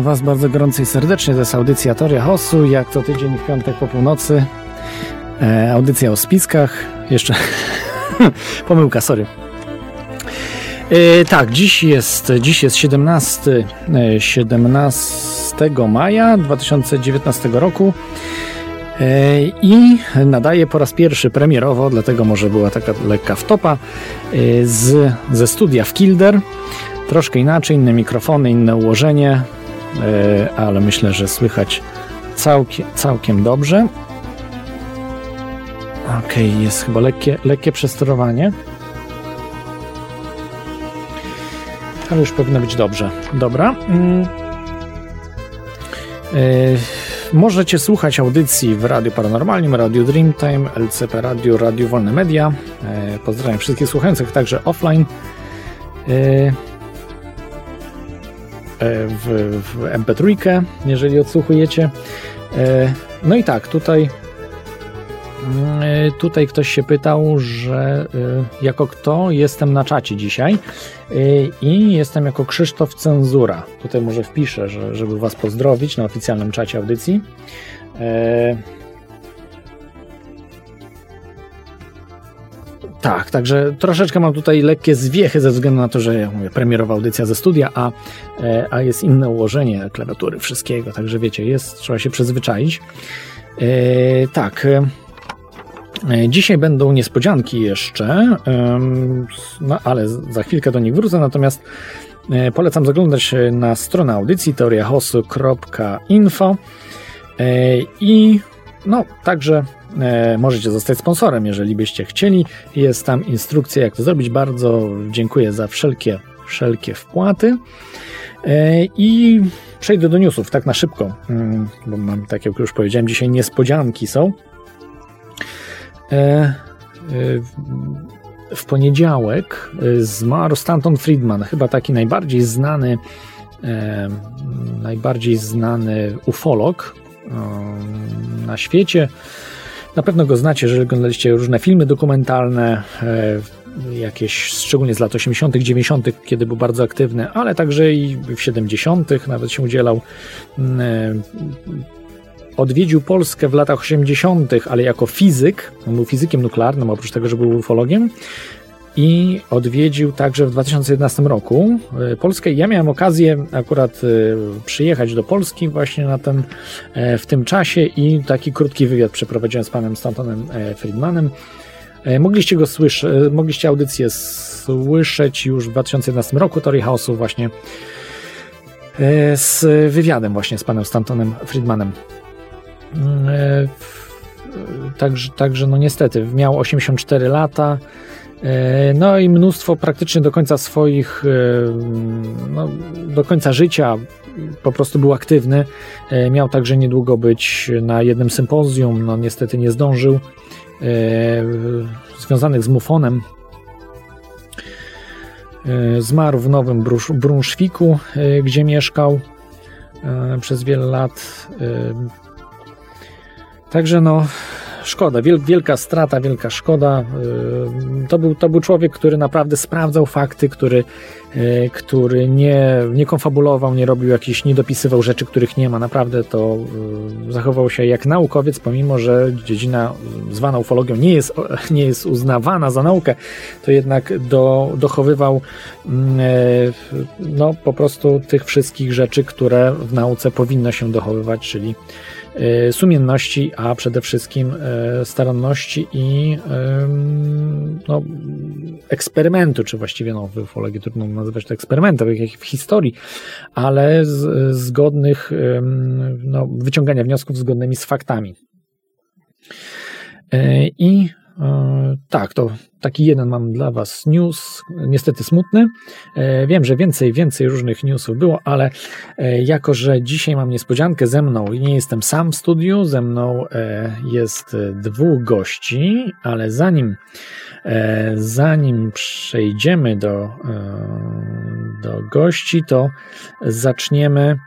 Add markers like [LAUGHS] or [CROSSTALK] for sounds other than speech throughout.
Witam Was bardzo gorąco i serdecznie. To jest audycja Toria Hosu, jak co tydzień w piątek po północy. E, audycja o spiskach. Jeszcze [LAUGHS] pomyłka, sorry. E, tak, dziś jest, dziś jest 17, 17 e, maja 2019 roku e, i nadaje po raz pierwszy premierowo, dlatego może była taka lekka wtopa, e, z, ze studia w Kilder. Troszkę inaczej, inne mikrofony, inne ułożenie, ale myślę, że słychać całkiem, całkiem dobrze. Ok, jest chyba lekkie, lekkie przesterowanie. Ale już powinno być dobrze. Dobra. E, możecie słuchać audycji w Radiu Paranormalnym, Radiu Dreamtime, LCP Radio, Radio Wolne Media. E, pozdrawiam wszystkich słuchających, także offline. E, w, w MP3, jeżeli odsłuchujecie. E, no i tak, tutaj mm, e, Tutaj ktoś się pytał, że jako kto jestem na czacie dzisiaj i jestem jako Krzysztof Cenzura. Tutaj może wpiszę, że, żeby Was pozdrowić na oficjalnym czacie audycji. Tak, także troszeczkę mam tutaj lekkie zwiechy ze względu na to, że ja mówię, premierowa audycja ze studia, a, e, a jest inne ułożenie klawiatury, wszystkiego, także wiecie, jest, trzeba się przyzwyczaić. E, tak, e, Dzisiaj będą niespodzianki jeszcze, no ale za chwilkę do nich wrócę. Natomiast polecam zaglądać na stronę audycji teoriahosu.info i no, także możecie zostać sponsorem, jeżeli byście chcieli. Jest tam instrukcja, jak to zrobić. Bardzo dziękuję za wszelkie, wszelkie wpłaty. E, I przejdę do newsów, tak na szybko, mm, bo mam, tak jak już powiedziałem, dzisiaj niespodzianki są. E, e w poniedziałek e, zmarł Stanton Friedman, chyba taki najbardziej znany, e, najbardziej znany ufolog, na świecie. Na pewno go znacie, jeżeli oglądaliście różne filmy dokumentalne, e, jakieś szczególnie z lat 80., 90., kiedy był bardzo aktywny, ale także i w 70., nawet się udzielał. Mm, e, odwiedził Polskę w latach 80., ale jako fizyk. On był fizykiem nuklearnym, oprócz tego, że był ufologiem i odwiedził także w 2011 roku e, Polskę. Ja miałem okazję akurat e, przyjechać do Polski właśnie na ten, e, w tym czasie i taki krótki wywiad przeprowadziłem z panem Stantonem Friedmanem. Mogliście go słyszeć, mogliście audycję słyszeć już w 2011 roku Tory House'u właśnie z wywiadem właśnie z panem Stantonem Friedmanem. Także, także no niestety, miał 84 lata, no i mnóstwo praktycznie do końca swoich, e, no, do końca życia po prostu był aktywny. E, miał także niedługo być na jednym sympozjum, no niestety nie zdążył, związanych z mufonem. Zmarł w Nowym Brunszwiku, gdzie mieszkał przez wiele lat. Także no, szkoda, wielka strata, wielka szkoda. Y, to był, to był człowiek, który naprawdę sprawdzał fakty, który, y, który nie, nie konfabulował, nie robił jakichś, nie dopisywał rzeczy, których nie ma. Naprawdę to y, zachował się jak naukowiec, pomimo, że dziedzina zwana ufologią nie jest, [LAUGHS] nie jest uznawana za naukę, to jednak do, dochowywał mm, no, po prostu tych wszystkich rzeczy, które w nauce powinno się dochowywać, czyli E, sumienności, a przede wszystkim e, staranności i no, eksperymentu, czy właściwie no, w ufologii trudno nazywać to eksperymentem, jak w historii, ale z, zgodnych, no, wyciągania wniosków zgodnymi z faktami. E, I tak, to taki jeden mam dla Was news, niestety smutny. E, wiem, że więcej, więcej różnych newsów było, ale e, jako, że dzisiaj mam niespodziankę ze mną i nie jestem sam w studiu, ze mną e, jest dwóch gości, ale zanim, zanim przejdziemy do, do gości, to zaczniemy.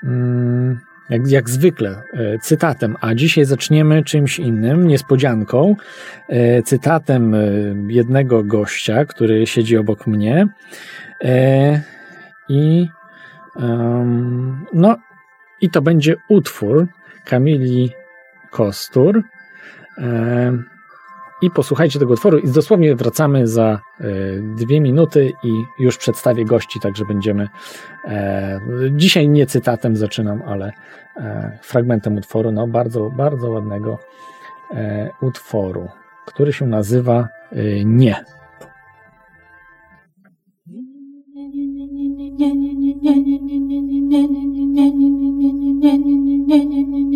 Hmm, jak, jak zwykle, e, cytatem, a dzisiaj zaczniemy czymś innym, niespodzianką, e, cytatem e, jednego gościa, który siedzi obok mnie. I No i to będzie utwór Kamili Kostur. I posłuchajcie tego utworu i dosłownie wracamy za e, dwie minuty i już przedstawię gości, także będziemy e, dzisiaj nie cytatem zaczynam, ale e, fragmentem utworu, no bardzo, bardzo ładnego utworu, który się nazywa Nie. Tak,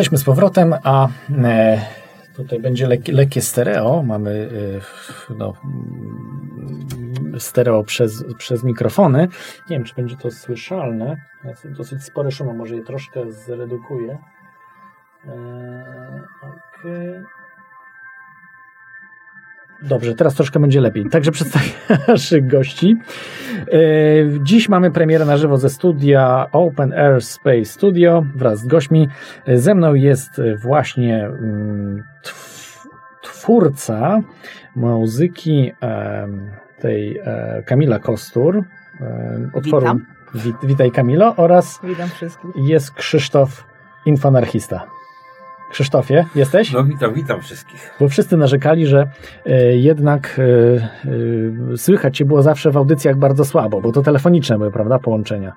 jesteśmy z powrotem, a e, tutaj będzie lekkie, lekkie stereo. Mamy e, no, stereo przez, przez mikrofony. Nie wiem, czy będzie to słyszalne. Jest dosyć spory szum, może je troszkę zredukuję. E, okay. Dobrze, teraz troszkę będzie lepiej. Także przedstawię [LAUGHS] naszych gości. E, dziś mamy premierę na żywo ze studia Open Air Space Studio wraz z gośćmi. Ze mną jest właśnie mm, twórca muzyki tej e, Kamila Kostur. Utworu Witam. Witaj Kamilo oraz Witam wszystkich. jest Krzysztof Infonarchista. Krzysztofie, jesteś? No witam, witam wszystkich. Bo wszyscy narzekali, że e, jednak e, e, słychać cię było zawsze w audycjach bardzo słabo, bo to telefoniczne były, prawda, połączenia?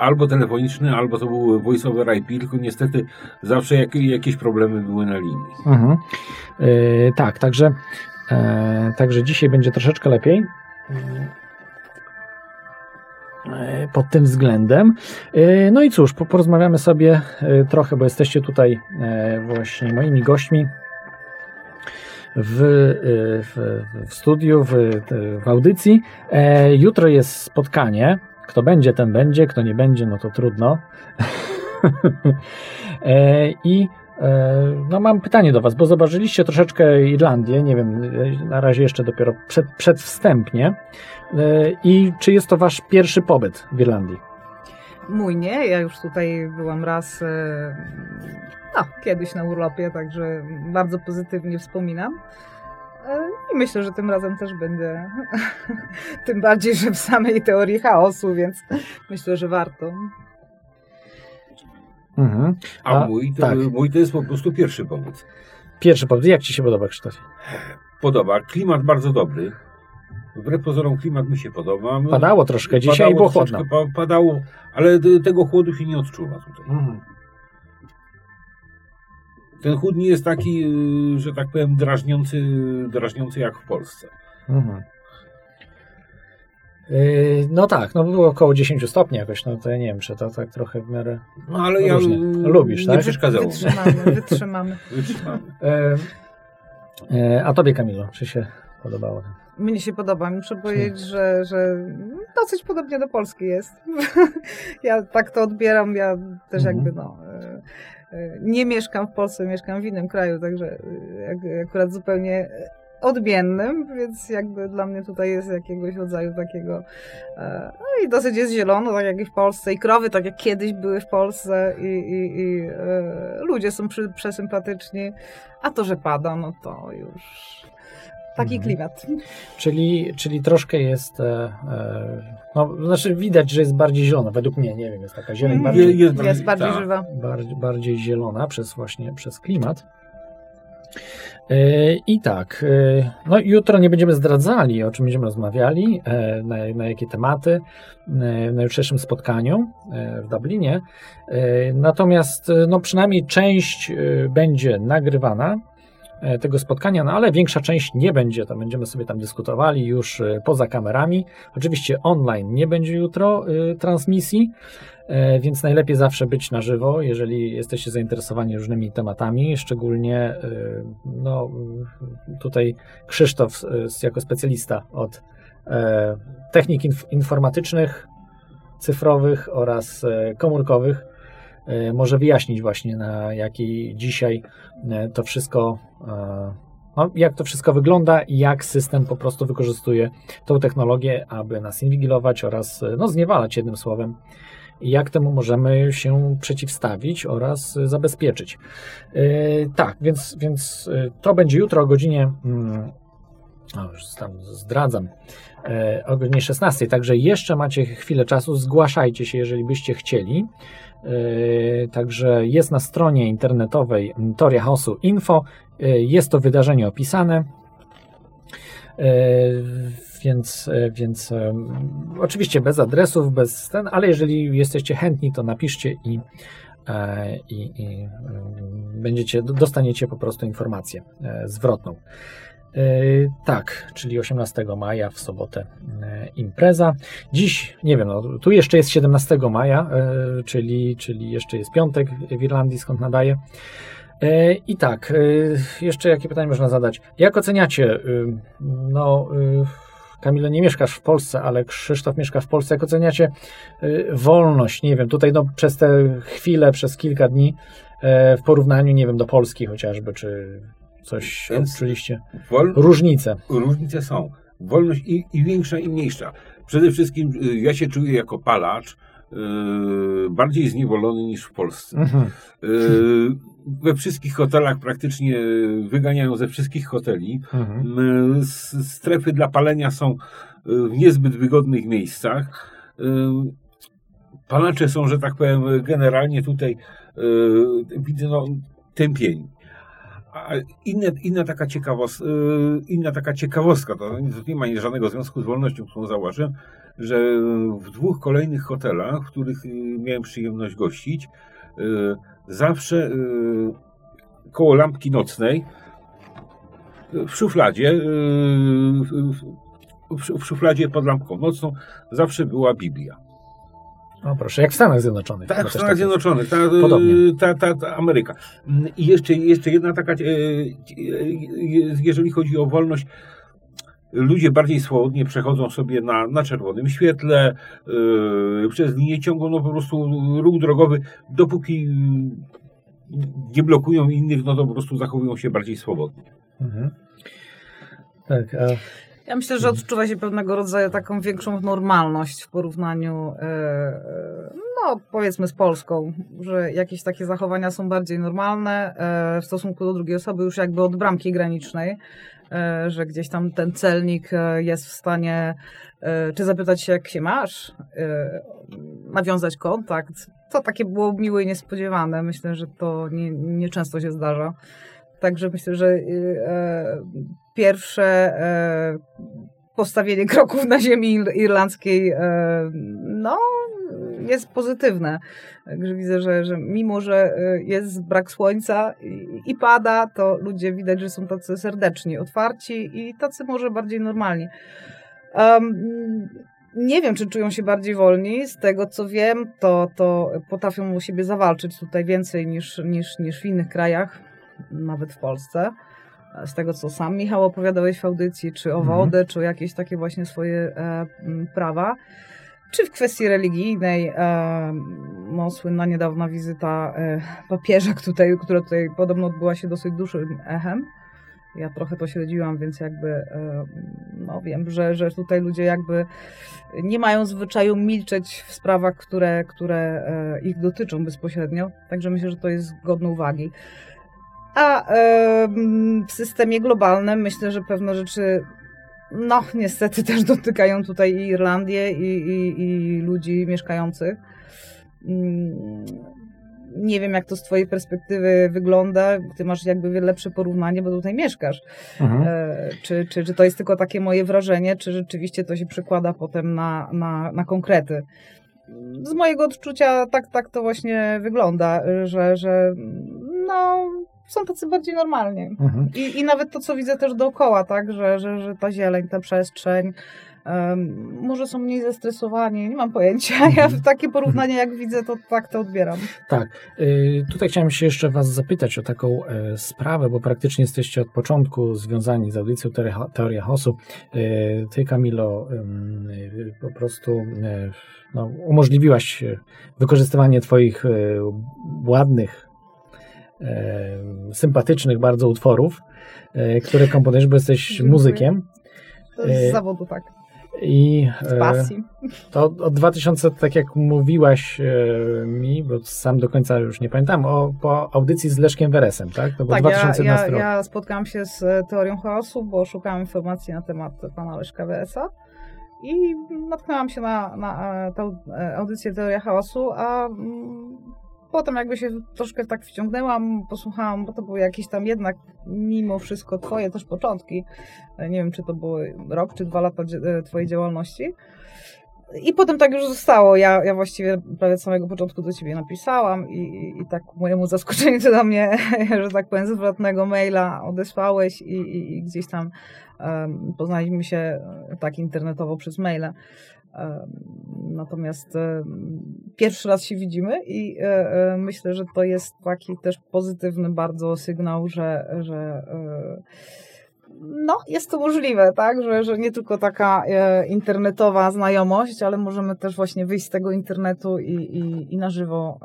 Albo telefoniczne, albo to był voice over IP, tylko niestety zawsze jak, jakieś problemy były na linii. Mhm. Tak, także, także dzisiaj będzie troszeczkę lepiej. E, pod tym względem. E, no i cóż, porozmawiamy sobie e, trochę, bo jesteście tutaj właśnie moimi gośćmi w, w, w studiu, w, w audycji. Jutro jest spotkanie. Kto będzie, ten będzie, kto nie będzie, no to trudno. [LAUGHS] I no mam pytanie do Was, bo zobaczyliście troszeczkę Irlandię, nie wiem, na razie jeszcze dopiero przed, przedwstępnie. I czy jest to Wasz pierwszy pobyt w Irlandii? Mój nie, ja już tutaj byłam raz, no, kiedyś na urlopie, także bardzo pozytywnie wspominam. I myślę, że tym razem też będę. [LAUGHS] tym bardziej, że w samej teorii chaosu, więc myślę, że warto. Mhm. A, A mój, to, tak. mój to jest po prostu pierwszy powód. Pierwszy powód. Jak Ci się podoba, Krzysztof? Podoba. Klimat bardzo dobry. Wbrew pozorom klimat mi się podoba. Padało troszkę dzisiaj padało było chłodno. Padało, ale tego chłodu się nie odczuwa tutaj. Mhm. Ten chłód nie jest taki, y, że tak powiem, drażniący, drażniący jak w Polsce. Mhm. Yy, no tak, no było około 10 stopni jakoś, no to ja nie wiem, czy to tak trochę w miarę No ale ja lubisz, nie tak? przeszkadzało. Wytrzymamy, [LAUGHS] wytrzymamy. wytrzymamy. Yy, a tobie Kamilu, czy się podobało? Mnie się podoba. Muszę powiedzieć, że, że dosyć podobnie do Polski jest. [LAUGHS] ja tak to odbieram. Ja też mhm. jakby no... nie mieszkam w Polsce, mieszkam w innym kraju, także akurat zupełnie odmiennym, więc jakby dla mnie tutaj jest jakiegoś rodzaju takiego no i dosyć jest zielono, tak jak i w Polsce i krowy, tak jak kiedyś były w Polsce i, i, i ludzie są przy, przesympatyczni, a to, że pada, no to już taki mhm. klimat. Czyli, czyli troszkę jest, e, e, no, znaczy widać, że jest bardziej zielona, według mnie, nie wiem, jest taka zielona. Mm, bardziej, jest, jest, jest bardziej ta, żywa. Bardziej, bardziej zielona przez właśnie, przez klimat. E, I tak, e, no jutro nie będziemy zdradzali, o czym będziemy rozmawiali, e, na, na jakie tematy na jutrzejszym spotkaniu w Dublinie. Natomiast no przynajmniej część będzie nagrywana, tego spotkania, no ale większa część nie będzie, to będziemy sobie tam dyskutowali już poza kamerami. Oczywiście online nie będzie jutro transmisji, więc najlepiej zawsze być na żywo, jeżeli jesteście zainteresowani różnymi tematami, szczególnie y, no, tutaj Krzysztof jako specjalista od technik informatycznych, cyfrowych oraz komórkowych. E, może wyjaśnić właśnie na jaki dzisiaj e, to wszystko, e, no, jak to wszystko wygląda i jak system po prostu wykorzystuje tą technologię, aby nas inwigilować oraz no, zniewalać jednym słowem jak temu możemy się przeciwstawić oraz zabezpieczyć. Tak, więc, więc to będzie jutro o godzinie, mm, o, już tam zdradzam, o godzinie 16, także jeszcze macie chwilę czasu, zgłaszajcie się, jeżeli byście chcieli. Także jest na stronie internetowej Toria Chaosu Info. Jest to wydarzenie opisane. Yy, więc, więc oczywiście bez adresów, bez ten, ale jeżeli jesteście chętni, to napiszcie i, i, i będziecie, dostaniecie po prostu informację zwrotną. E, tak, czyli 18 maja w sobotę e, impreza. Dziś, nie wiem, no, tu jeszcze jest 17 maja, e, czyli, czyli jeszcze jest piątek w Irlandii, skąd nadaję. I tak, jeszcze jakie pytanie można zadać? Jak oceniacie, no, Kamilo, nie mieszkasz w Polsce, ale Krzysztof mieszka w Polsce. Jak oceniacie wolność, nie wiem, tutaj no, przez te chwile, przez kilka dni w porównaniu, nie wiem, do Polski chociażby, czy Coś Więc odczuliście? Wol... Różnice. Różnice są. Wolność i, i większa, i mniejsza. Przede wszystkim ja się czuję jako palacz bardziej zniewolony niż w Polsce. Mhm. Yy, we wszystkich hotelach praktycznie wyganiają ze wszystkich hoteli. Mhm. Yy, strefy dla palenia są w niezbyt wygodnych miejscach. Palacze są, że tak powiem, generalnie tutaj widzę no, tępieni. A inna, inna, taka ciekawostka, y, inna taka ciekawostka, to nie ma żadnego związku z wolnością, którą zauważyłem, że w dwóch kolejnych hotelach, w których y, miałem przyjemność gościć, y, zawsze koło lampki nocnej w szufladzie, w szufladzie pod lampką nocną zawsze była Biblia. O proszę, jak w Stanach Zjednoczonych. Tak, w Stanach tak Zjednoczonych, ta, Podobnie. Ta, ta, ta, Ameryka. I jeszcze, jeszcze jedna taka, e, e, jeżeli chodzi o wolność, ludzie bardziej swobodnie przechodzą sobie na, na czerwonym świetle, yy, przez linię ciągłą, no po prostu ruch drogowy, dopóki nie blokują innych, no to po prostu zachowują się bardziej swobodnie. Mhm. Tak, a ja myślę, że odczuwa się pewnego rodzaju taką większą normalność w porównaniu, e, no powiedzmy z Polską, że jakieś takie zachowania są bardziej normalne e, w stosunku do drugiej osoby, już jakby od bramki granicznej, że gdzieś tam ten celnik jest w stanie czy zapytać się, jak się masz, nawiązać kontakt. To takie było miłe i niespodziewane. Myślę, że to nie, nie się zdarza. Także myślę, że e, pierwsze e, postawienie kroków na ziemi irlandzkiej e, no, jest pozytywne. Także widzę, że, że mimo, że jest brak słońca i, i pada, to ludzie widać, że są tacy serdeczni, otwarci i tacy może bardziej normalni. Um, nie wiem, czy czują się bardziej wolni. Z tego co wiem, to, to potrafią u siebie zawalczyć tutaj więcej niż, niż, niż w innych krajach nawet w Polsce. Z tego, co sam Michał opowiadałeś w audycji, czy o mhm. wodę, czy o jakieś takie właśnie swoje e, prawa. Czy w kwestii religijnej, no, słynna niedawna wizyta papieża, tutaj, która tutaj podobno odbyła się dosyć dużym echem. Ja trochę to śledziłam, więc jakby no wiem, że, że tutaj ludzie jakby nie mają zwyczaju milczeć w sprawach, które, które ich dotyczą bezpośrednio. Także myślę, że to jest godne uwagi. A w systemie globalnym myślę, że pewne rzeczy no niestety też dotykają tutaj i Irlandię i, i, i ludzi mieszkających. Mm, nie wiem, jak to z Twojej perspektywy wygląda. Ty masz jakby lepsze porównanie, bo tutaj mieszkasz. Mhm. E, czy, czy, czy to jest tylko takie moje wrażenie, czy rzeczywiście to się przekłada potem na, na, na konkrety? Z mojego odczucia tak, tak to właśnie wygląda, że, że no, są tacy bardziej normalni. Mhm. I, I nawet to, co widzę też dookoła, tak, że, że, że ta zieleń, ta przestrzeń, um, może są mniej zestresowani, nie mam pojęcia. [LAUGHS] Ja w takie porównanie jak widzę, to tak to odbieram. Tak. Y, tutaj chciałem się jeszcze Was zapytać o taką e, sprawę, bo praktycznie jesteście od początku związani z audycją Teoria, Hosu. Y, ty, Kamilo, y, po prostu e, no, umożliwiłaś wykorzystywanie Twoich e, ładnych sympatycznych bardzo utworów, e, które komponujesz, bo jesteś Dziękuję. muzykiem. To jest z e, zawodu, tak. I z pasji. To od 2000, tak jak mówiłaś mi, bo sam do końca już nie pamiętam, o, po audycji z Leszkiem Weresem, tak? To tak, 2011 ja, ja, ja spotkałam się z e, teorią chaosu, bo szukałam informacji na temat pana Leszka Weresa i natknęłam się na, na tę audycję Teoria Chaosu, a mm, potem jakby się troszkę tak wciągnęłam, posłuchałam, bo to były jakieś tam jednak mimo wszystko twoje też początki. Nie wiem, czy to było rok, czy dwa lata e, twojej działalności. I potem tak już zostało. Ja, ja właściwie prawie od samego początku do ciebie napisałam i, i, tak mojemu zaskoczeniu ty do mnie, [LAUGHS] że tak powiem, zwrotnego maila odesłałeś i, i, i gdzieś tam um, poznaliśmy się e, tak internetowo przez maile. Natomiast pierwszy raz się widzimy i e, e, myślę, że to jest taki też pozytywny bardzo sygnał, że, że e, no, jest to możliwe, tak? Że, że nie tylko taka internetowa znajomość, ale możemy też właśnie wyjść z tego internetu i, i, i na żywo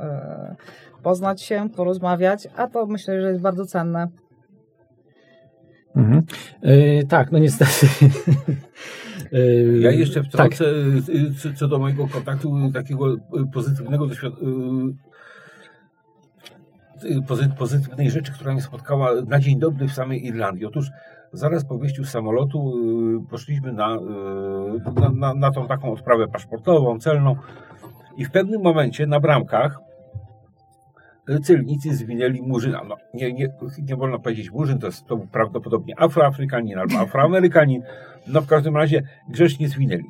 poznać się, porozmawiać, a to myślę, że jest bardzo cenne. Mhm. Yy, tak, no niestety [LAUGHS] ja jeszcze wtrącę tak. Co do mojego kontaktu takiego y, pozytywnego doświadczenia pozytywnej rzeczy, która mnie spotkała na dzień dobry w samej Irlandii. Otóż zaraz po wyjściu z samolotu poszliśmy na, na, na, na tą taką odprawę paszportową, celną i w pewnym momencie na bramkach celnicy zwinęli murzyna. No, nie, nie, nie wolno powiedzieć murzyn, to, jest, to był prawdopodobnie afroafrykanin albo afroamerykanin. No w każdym razie grzecznie zwinęli.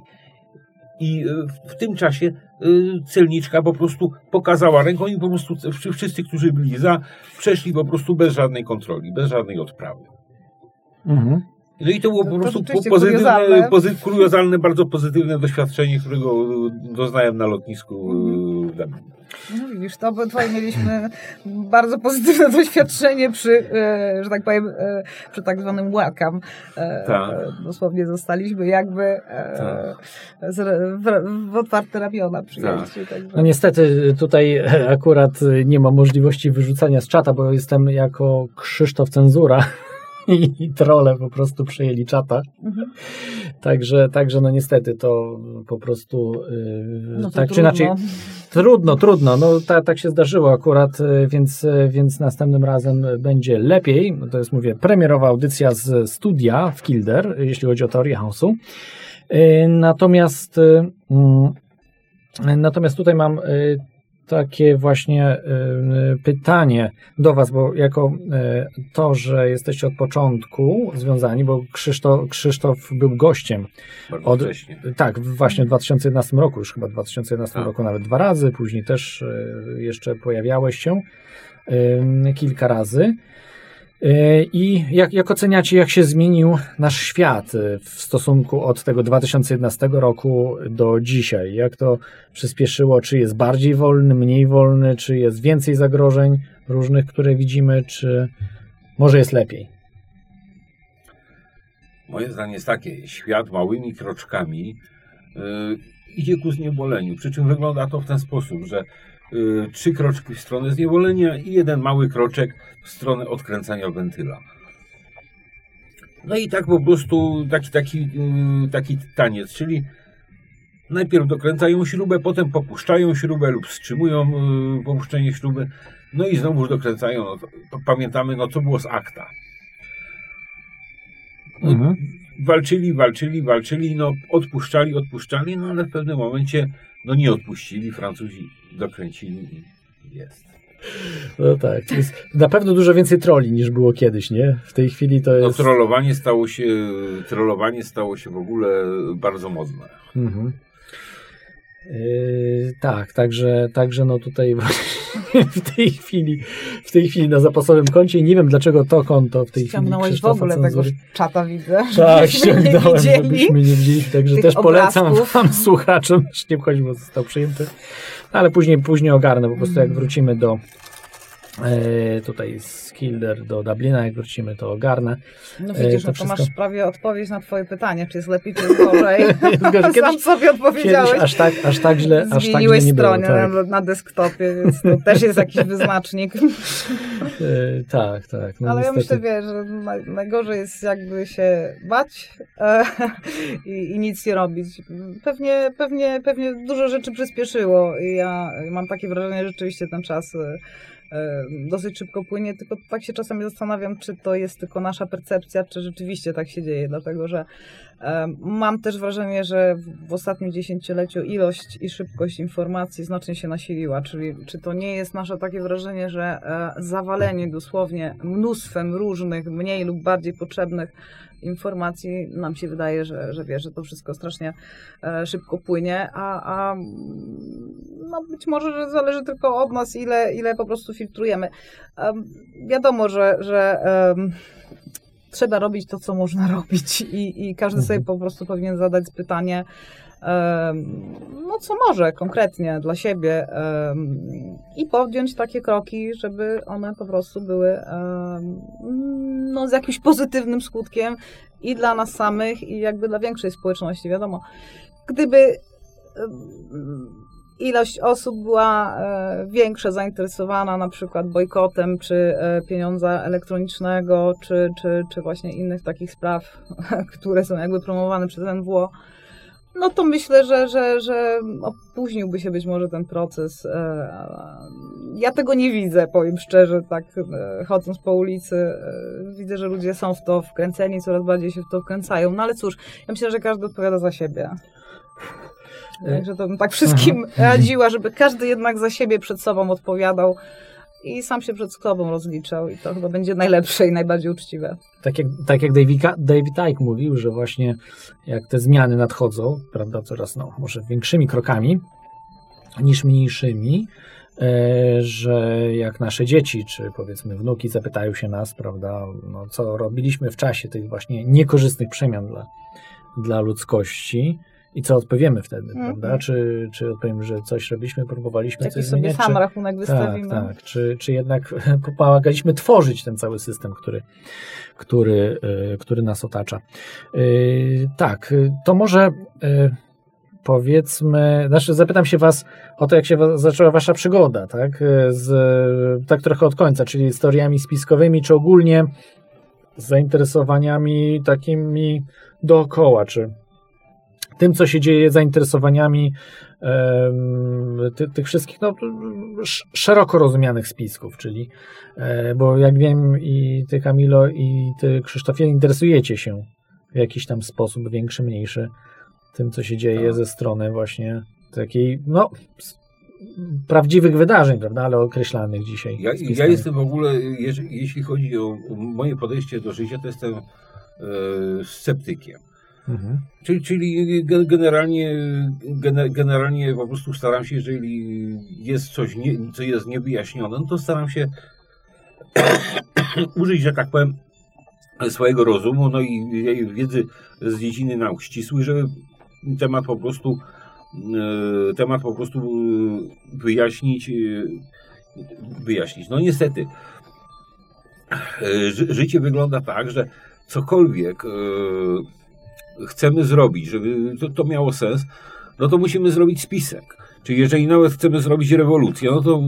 I e, w tym czasie e, celniczka po prostu pokazała ręką i po prostu wszyscy, którzy byli za, przeszli po prostu bez żadnej kontroli, bez żadnej odprawy. Mhm. No i to było po prostu pozytywne, pozy, kuriozalne, bardzo pozytywne doświadczenie, którego doznałem na lotnisku mhm. Dublin. No widzisz, to obydwaj mieliśmy bardzo pozytywne doświadczenie przy, e, że tak powiem, e, przy tak zwanym welcome. E, tak. Dosłownie zostaliśmy jakby tak. w, w otwarte ramiona przyjęci. Tak. No niestety tutaj akurat nie ma możliwości wyrzucania z czata, bo jestem jako Krzysztof Cenzura i trole po prostu przejęli czata. Mhm. Także, także no niestety to po prostu yy, no tak trudno. czy inaczej trudno, trudno. No tak, tak się zdarzyło akurat, y, więc, y, więc następnym razem będzie lepiej. To jest, mówię, premierowa audycja z studia w Kilder, jeśli chodzi o teorię chaosu. Yy, natomiast yy, natomiast tutaj mam y, takie właśnie e, pytanie do Was, bo jako e, to, że jesteście od początku związani, bo Krzysztof, Krzysztof był gościem. od, Tak, właśnie w 2011 roku, już chyba w 2011 tak. roku nawet dwa razy, później też e, jeszcze pojawiałeś się kilka razy. E, I jak, jak oceniacie, jak się zmienił nasz świat e, w stosunku od tego 2011 roku do dzisiaj? Jak to przyspieszyło? Czy jest bardziej wolny, mniej wolny? Czy jest więcej zagrożeń różnych, które widzimy? Czy może jest lepiej? Moje zdanie jest takie: świat małymi kroczkami idzie ku zniewoleniu. Przy czym wygląda to w ten sposób, że trzy kroczki w stronę zniewolenia i jeden mały kroczek w stronę odkręcania wentyla. No i tak po prostu taki, taki, taki taniec, czyli najpierw dokręcają śrubę, potem popuszczają śrubę lub wstrzymują popuszczenie śruby, no i znowu dokręcają. No, pamiętamy, no co było z akta. No, mhm. Walczyli, walczyli, walczyli, no odpuszczali, odpuszczali, no ale w pewnym momencie no nie odpuścili, Francuzi dokręcili i jest. No tak, jest na pewno dużo więcej troli niż było kiedyś, nie? W tej chwili to no, jest... No trollowanie stało się, trollowanie stało się w ogóle bardzo modne. Mhm. Yy, tak, także, także no tutaj [LAUGHS] w tej chwili w tej chwili na zapasowym koncie i nie wiem dlaczego to konto w tej Ściągnąłeś chwili w ogóle cenzury. tego czata widzę. Tak, ściągnąłem, żebyśmy nie widzieli, także też polecam obrazków. wam [LAUGHS] słuchaczom, nie wchodzi, bo został przyjęty, ale później, później ogarnę, po prostu jak wrócimy do tutaj z Kilder do Dublina, jak wrócimy, to ogarnę. No e, widzisz, to, no to wszystko... masz prawie odpowiedź na twoje pytanie, czy jest lepiej, czy jest gorzej. [LAUGHS] kiedyś, Sam sobie odpowiedziałeś. Kiedyś aż tak, aż tak źle, aż tak źle nie stronie było, tak. na, na desktopie, więc to też jest jakiś wyznacznik. [LAUGHS] E, tak, tak. No Ale niestety... ja myślę, wiesz, że najgorzej jest jakby się bać e, i, i, nic nie robić. Pewnie, pewnie, pewnie dużo rzeczy przyspieszyło i ja mam takie wrażenie, że rzeczywiście ten czas E, dosyć szybko płynie, tylko tak się czasami zastanawiam, czy to jest tylko nasza percepcja, czy rzeczywiście tak się dzieje, dlatego że mam też wrażenie, że w ostatnim dziesięcioleciu ilość i szybkość informacji znacznie się nasiliła, czyli czy to nie jest nasze takie wrażenie, że e, zawalenie dosłownie mnóstwem różnych, mniej lub bardziej potrzebnych informacji, nam się wydaje, że, że wie, że to wszystko strasznie e, szybko płynie, a, a no być może, że zależy tylko od nas, ile, ile po prostu filtrujemy. wiadomo, że, że trzeba robić to, co można [LAUGHS] robić i, i każdy sobie mhm. po prostu powinien zadać pytanie, no co może konkretnie dla siebie i podjąć takie kroki, żeby one po prostu były no, z jakimś pozytywnym skutkiem i dla nas samych, i jakby dla większej społeczności, wiadomo. Gdyby ilość osób była e, większa zainteresowana na przykład bojkotem, czy e, pieniądza elektronicznego, czy, czy, czy właśnie innych takich spraw, [LAUGHS] które są jakby promowane przez NWO, no to myślę, że, że, że opóźniłby się być może ten proces. E, ja tego nie widzę, powiem szczerze, tak chodząc po ulicy. Widzę, że ludzie są w to wkręceni, coraz bardziej się w to wkręcają. No ale cóż, ja myślę, że każdy odpowiada za siebie. Także to bym tak wszystkim radziła, żeby każdy jednak za siebie przed sobą odpowiadał i sam się przed sobą rozliczał i to chyba będzie najlepsze i najbardziej uczciwe. Tak jak, tak jak David, David Icke mówił, że właśnie jak te zmiany nadchodzą, prawda, coraz no, może większymi krokami niż mniejszymi, e, że jak nasze dzieci, czy powiedzmy wnuki zapytają się nas, prawda, no, co robiliśmy w czasie tych właśnie niekorzystnych przemian dla, dla ludzkości, i co odpowiemy wtedy, mm prawda? Czy, czy odpowiemy, że coś robiliśmy, próbowaliśmy Jaki coś sobie zmieniać? sam czy... rachunek wystawimy. Tak, tak. Czy, czy jednak [LAUGHS] pomagaliśmy tworzyć ten cały system, który, który, y, który nas otacza. Y, tak, to może y, powiedzmy, znaczy zapytam się was o to, jak się zaczęła wasza przygoda, tak? Z, tak trochę od końca, czyli historiami spiskowymi, czy ogólnie z zainteresowaniami takimi dookoła, czy tym, co się dzieje, zainteresowaniami ty, tych wszystkich no, szeroko rozumianych spisków, czyli, e, bo jak wiem i ty Kamilo i ty Krzysztofie interesujecie się w jakiś tam sposób większy, mniejszy tym, co się dzieje tak. ze strony właśnie takiej, no prawdziwych wydarzeń, prawda, ale określanych dzisiaj. Ja, ja jestem w ogóle, jeśli chodzi o moje podejście do życia, to jestem e, sceptykiem. Mhm. Czyli, czyli generalnie, generalnie po prostu staram się, jeżeli jest coś, nie, co jest niewyjaśnione, no to staram się [COUGHS] użyć, że tak powiem, swojego rozumu, no i wiedzy z dziedziny nauk ścisłych, żeby temat po prostu e, temat po prostu e, wyjaśnić e, wyjaśnić. No niestety życie wygląda tak, że cokolwiek chcemy zrobić, żeby to, to miało sens, no to musimy zrobić spisek. Czyli jeżeli nawet chcemy zrobić rewolucję, no to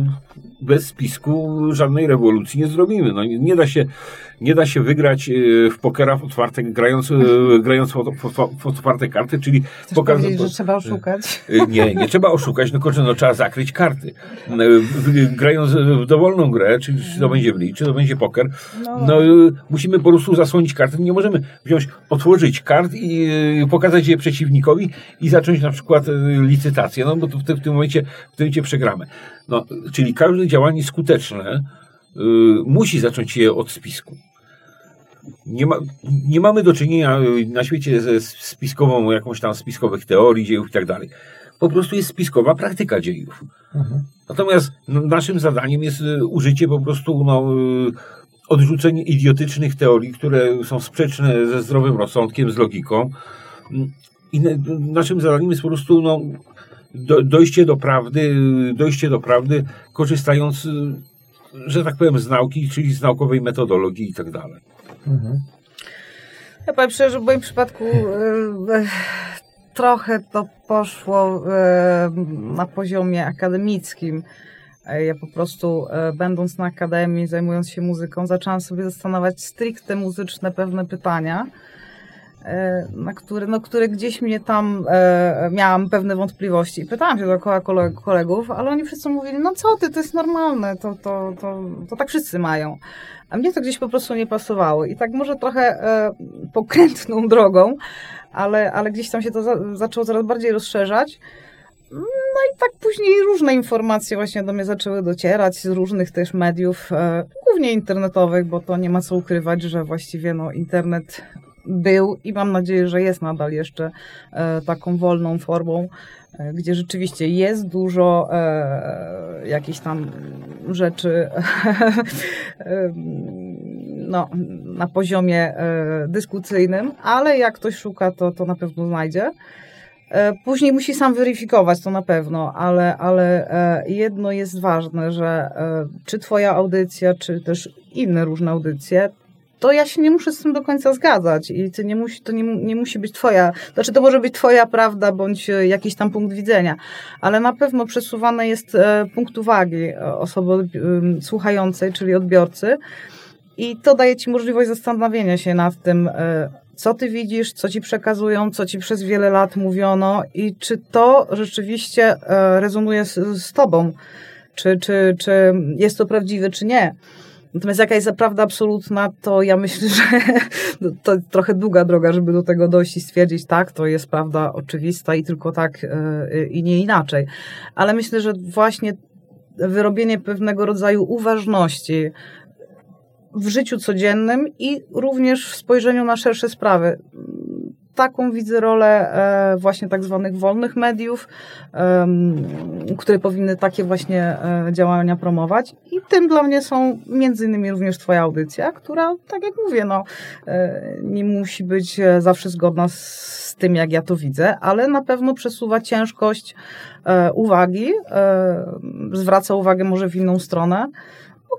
bez spisku żadnej rewolucji nie zrobimy. No, nie, da się, nie da się wygrać e, w pokera w otwarte, grając, e, grając w, otwarte karty, czyli pokazać. że trzeba oszukać. E, nie, nie trzeba oszukać, no kurczę, no trzeba zakryć karty. Grając w dowolną grę, czy, czy to będzie bridge, czy to będzie poker, no. no musimy po prostu zasłonić karty. Nie możemy wziąć, otworzyć kart i pokazać je przeciwnikowi i zacząć na przykład licytację, no bo w, w tym momencie, w tym momencie przegramy. No, czyli każde działanie skuteczne y, musi zacząć się od spisku. Nie, ma, nie mamy do czynienia y, na świecie ze spiskową, jakąś tam spiskowych teorii dziejów i tak dalej. Po prostu jest spiskowa praktyka dziejów. Mhm. Natomiast no, naszym zadaniem jest y, użycie po prostu no, odrzucenie idiotycznych teorii, które są sprzeczne ze zdrowym rozsądkiem, z logiką. I naszym zadaniem jest po prostu no, do, dojście do prawdy, dojście do prawdy, korzystając, że tak powiem, z nauki, czyli z naukowej metodologii i tak dalej. Mhm. Ja powiem szczerze, że w moim przypadku e, trochę to poszło e, na poziomie akademickim. Ja po prostu, będąc na akademii, zajmując się muzyką, zaczęłam sobie zastanawiać stricte muzyczne pewne pytania na które, no, które gdzieś mnie tam e, miałam pewne wątpliwości. Pytałam się dookoła kolegów, ale oni wszyscy mówili, no co ty, to jest normalne, to, to, to, to tak wszyscy mają. A mnie to gdzieś po prostu nie pasowało. I tak może trochę e, pokrętną [LAUGHS] drogą, ale, ale gdzieś tam się to za, zaczęło coraz bardziej rozszerzać. No i tak później różne informacje właśnie do mnie zaczęły docierać z różnych też mediów, e, głównie internetowych, bo to nie ma co ukrywać, że właściwie no, internet był i mam nadzieję, że jest nadal jeszcze e, taką wolną formą, e, gdzie rzeczywiście jest dużo e, jakichś tam rzeczy [LAUGHS] no, na poziomie dyskusyjnym, ale jak ktoś szuka, to, to na pewno znajdzie. Później musi sam weryfikować to na pewno, ale, ale jedno jest ważne, że czy Twoja audycja, czy też inne różne audycje, to ja się nie muszę z tym do końca zgadzać i to nie musi, to nie, nie musi być twoja, znaczy to może być twoja prawda bądź e, jakiś tam punkt widzenia, ale na pewno przesuwany jest e, punkt uwagi e, osoby słuchającej, czyli odbiorcy i to daje ci możliwość zastanowienia się nad tym, co ty widzisz, co ci przekazują, co ci przez wiele lat mówiono i czy to rzeczywiście rezonuje z, z tobą, czy, czy, czy jest to prawdziwe, czy nie. Natomiast jaka jest prawda absolutna, to ja myślę, [LAUGHS] że to trochę długa droga, żeby do tego dojść i stwierdzić, tak, to jest prawda oczywista i tylko tak e, i nie inaczej. Ale myślę, że właśnie wyrobienie pewnego rodzaju uważności w życiu codziennym i również w spojrzeniu na szersze sprawy taką widzę rolę e, właśnie tak zwanych wolnych mediów, które powinny takie właśnie e, działania promować. I tym dla mnie są między innymi również Twoja audycja, która, tak jak mówię, no, e, nie musi być zawsze zgodna z tym, jak ja to widzę, ale na pewno przesuwa ciężkość uwagi, zwraca uwagę może w inną stronę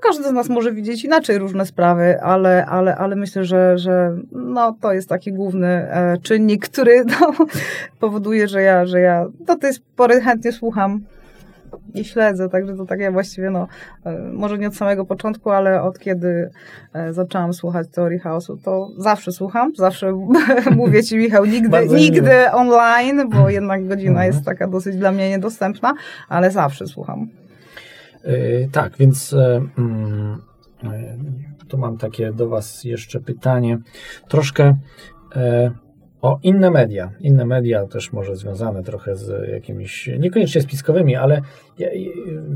każdy z nas może widzieć inaczej różne sprawy, ale, ale, ale myślę, że, że no, to jest taki główny e, czynnik, który [LAUGHS] no, powoduje, że ja, że ja do tej pory chętnie słucham i śledzę, także to tak ja właściwie, no, e, może nie od samego początku, ale od kiedy e, zaczęłam słuchać teorii chaosu, to zawsze słucham, zawsze [LAUGHS] mówię Ci Michał, nigdy, nigdy online, bo jednak godzina mhm. jest taka dosyć dla mnie niedostępna, ale zawsze słucham. E, tak, więc e, mm, e, tu mam takie do Was jeszcze pytanie. Troszkę o inne media. Inne media też może związane trochę z jakimiś, niekoniecznie spiskowymi, ale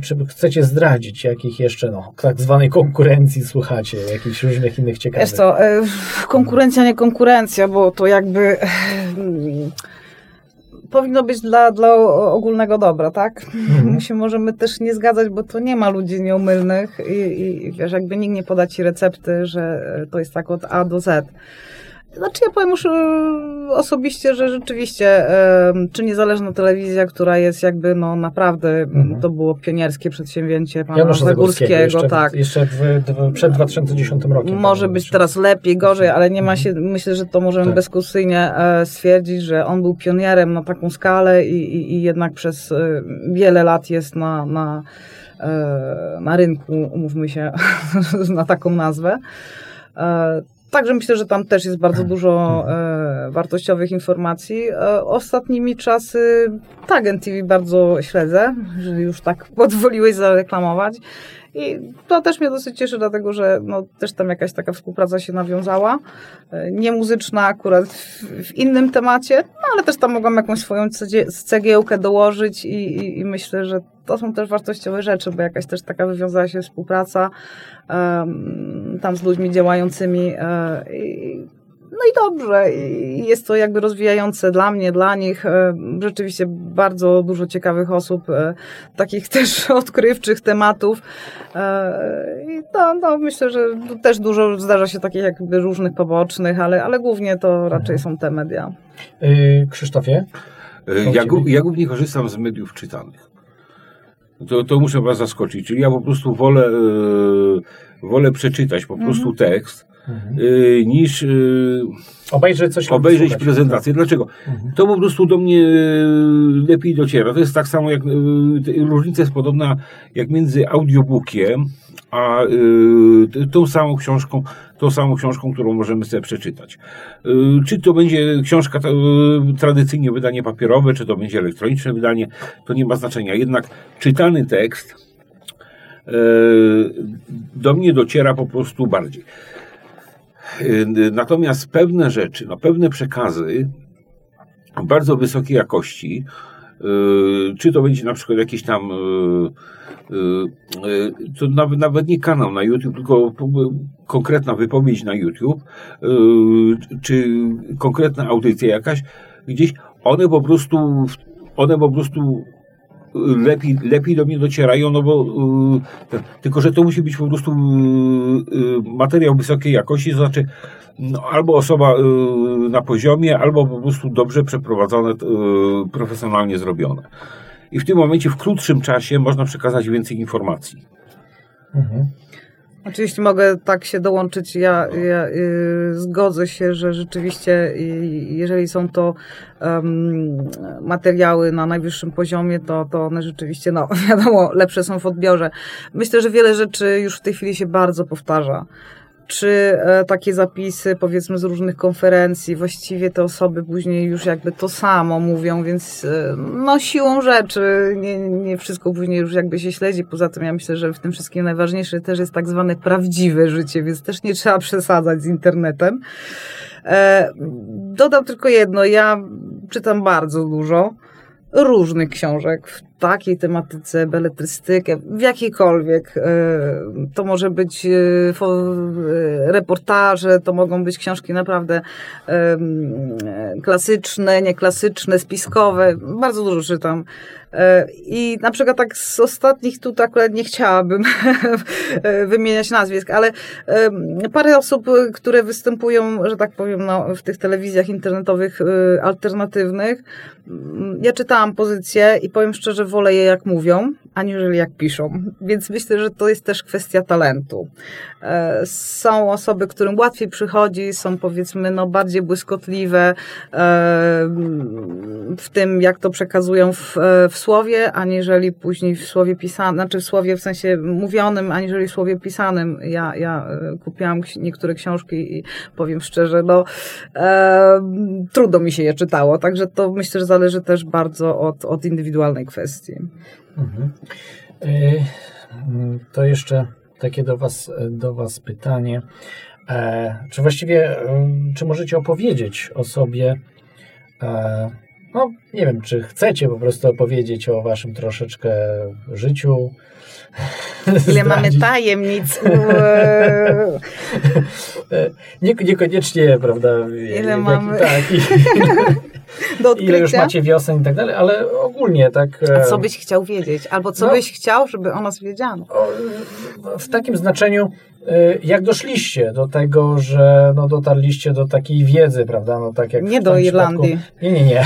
czy chcecie zdradzić, jakich jeszcze, no, tak zwanej konkurencji słuchacie, jakichś różnych innych ciekawych? Wiesz co, konkurencja, nie konkurencja, bo to jakby powinno być dla, dla ogólnego dobra, tak? Mhm. My się możemy też nie zgadzać, bo to nie ma ludzi nieumylnych i, i wiesz, jakby nikt nie poda ci recepty, że to jest tak od A do Z. Znaczy ja powiem już osobiście, że rzeczywiście, czy niezależna telewizja, która jest jakby no naprawdę, mhm. to było pionierskie przedsięwzięcie pana Janusza Zagórskiego, jeszcze, tak. Jeszcze w, w, przed 2010 rokiem. Może być teraz lepiej, gorzej, ale nie ma się, myślę, że to możemy tak. dyskusyjnie e, stwierdzić, że on był pionierem na taką skalę i, i, i jednak przez e, wiele lat jest na, na, e, na rynku, umówmy się, [LAUGHS] na taką nazwę. Także myślę, że tam też jest bardzo dużo e, wartościowych informacji. E, ostatnimi czasy tak, NTV bardzo śledzę, jeżeli już tak [LAUGHS] pozwoliłeś zareklamować. I to też mnie dosyć cieszy, dlatego że no, też tam jakaś taka współpraca się nawiązała. E, nie muzyczna akurat w, w innym temacie, no, ale też tam mogłam jakąś swoją cegiełkę dołożyć i, i, i, myślę, że to są też wartościowe rzeczy, bo jakaś też taka wywiązała się współpraca um, tam z ludźmi działającymi. Um, i, no i dobrze, jest to jakby rozwijające dla mnie, dla nich. E, rzeczywiście bardzo dużo ciekawych osób, e, takich [LAUGHS] też odkrywczych tematów. I to, no, myślę, że też dużo zdarza się takich jakby różnych pobocznych, ale, ale głównie to raczej są te media. Krzysztofie? Ja, ja głównie korzystam z mediów czytanych. To, to muszę Was zaskoczyć. Czyli ja po prostu wolę, wolę przeczytać po prostu mhm. tekst, mhm. y, niż y, obejrzeć, coś obejrzeć prezentację. Dlaczego? Mhm. To po prostu do mnie y, lepiej dociera. To jest tak samo jak różnica jest podobna jak między audiobookiem a tą samą książką, tą samą książką, którą możemy sobie przeczytać. Czy to będzie książka tradycyjnie wydanie papierowe, czy to będzie elektroniczne wydanie, to nie ma znaczenia. Jednak czytany tekst do mnie dociera po prostu bardziej. Y, natomiast pewne rzeczy, no pewne przekazy bardzo wysokiej jakości, y, czy to będzie na przykład jakiś tam, y, to nawet, nawet nie kanał na YouTube, tylko konkretna wypowiedź na YouTube, czy konkretna audycja jakaś, gdzieś one po prostu, one po prostu lepiej, lepiej do mnie docierają, no bo yy, tylko, że to musi być po prostu yy, materiał wysokiej jakości, to znaczy no, albo osoba yy, na poziomie, albo po prostu dobrze przeprowadzone, profesjonalnie zrobione. I w tym momencie, w krótszym czasie można przekazać więcej informacji. Mhm. Oczywiście mogę tak się dołączyć. Ja, ja y, zgodzę się, że rzeczywiście, jeżeli są to um, materiały na najwyższym poziomie, to, to one rzeczywiście, no [LAUGHS] wiadomo, lepsze są w odbiorze. Myślę, że wiele rzeczy już w tej chwili się bardzo powtarza czy e, takie zapisy, powiedzmy, z różnych konferencji, właściwie te osoby później już jakby to samo mówią, więc e, no siłą rzeczy nie, nie wszystko później już jakby się śledzi. Poza tym ja myślę, że w tym wszystkim najważniejsze też jest tak zwane prawdziwe życie, więc też nie trzeba przesadzać z internetem. E, dodam tylko jedno, ja czytam bardzo dużo różnych książek takiej tematyce, beletrystykę, w jakiejkolwiek. E, to może być e, e, reportaże, to mogą być książki naprawdę klasyczne, nieklasyczne, spiskowe. Bardzo dużo czytam. I na przykład tak z ostatnich tu akurat nie chciałabym [LAUGHS] wymieniać nazwisk, ale parę osób, które występują, że tak powiem, no, w tych telewizjach internetowych alternatywnych, ja czytałam pozycję i powiem szczerze, wolę je jak mówią, aniżeli jak piszą. Więc myślę, że to jest też kwestia talentu. E, są osoby, którym łatwiej przychodzi, są powiedzmy no, bardziej błyskotliwe e, w tym, jak to przekazują w, e, w słowie, aniżeli później w słowie pisanym, znaczy w słowie w sensie mówionym, aniżeli w słowie pisanym. Ja, ja kupiłam niektóre książki i powiem szczerze, no trudno mi się je czytało, także to myślę, że zależy też bardzo od, od indywidualnej kwestii. Mhm. To jeszcze takie do Was, do was pytanie. E, czy właściwie, czy możecie opowiedzieć o sobie, e, no nie wiem, czy chcecie po prostu opowiedzieć o Waszym troszeczkę życiu, [LAUGHS] Ile mamy tajemnic. [LAUGHS] Nie, niekoniecznie, prawda? Ile jak, mamy. Tak, [LAUGHS] i, Do ile już macie wiosen i tak dalej, ale ogólnie tak. A co byś chciał wiedzieć? Albo co no, byś chciał, żeby o nas wiedziano? w takim znaczeniu, jak doszliście do tego, że no, dotarliście do takiej wiedzy, prawda? No, tak jak nie do Irlandii. Nie, nie, nie.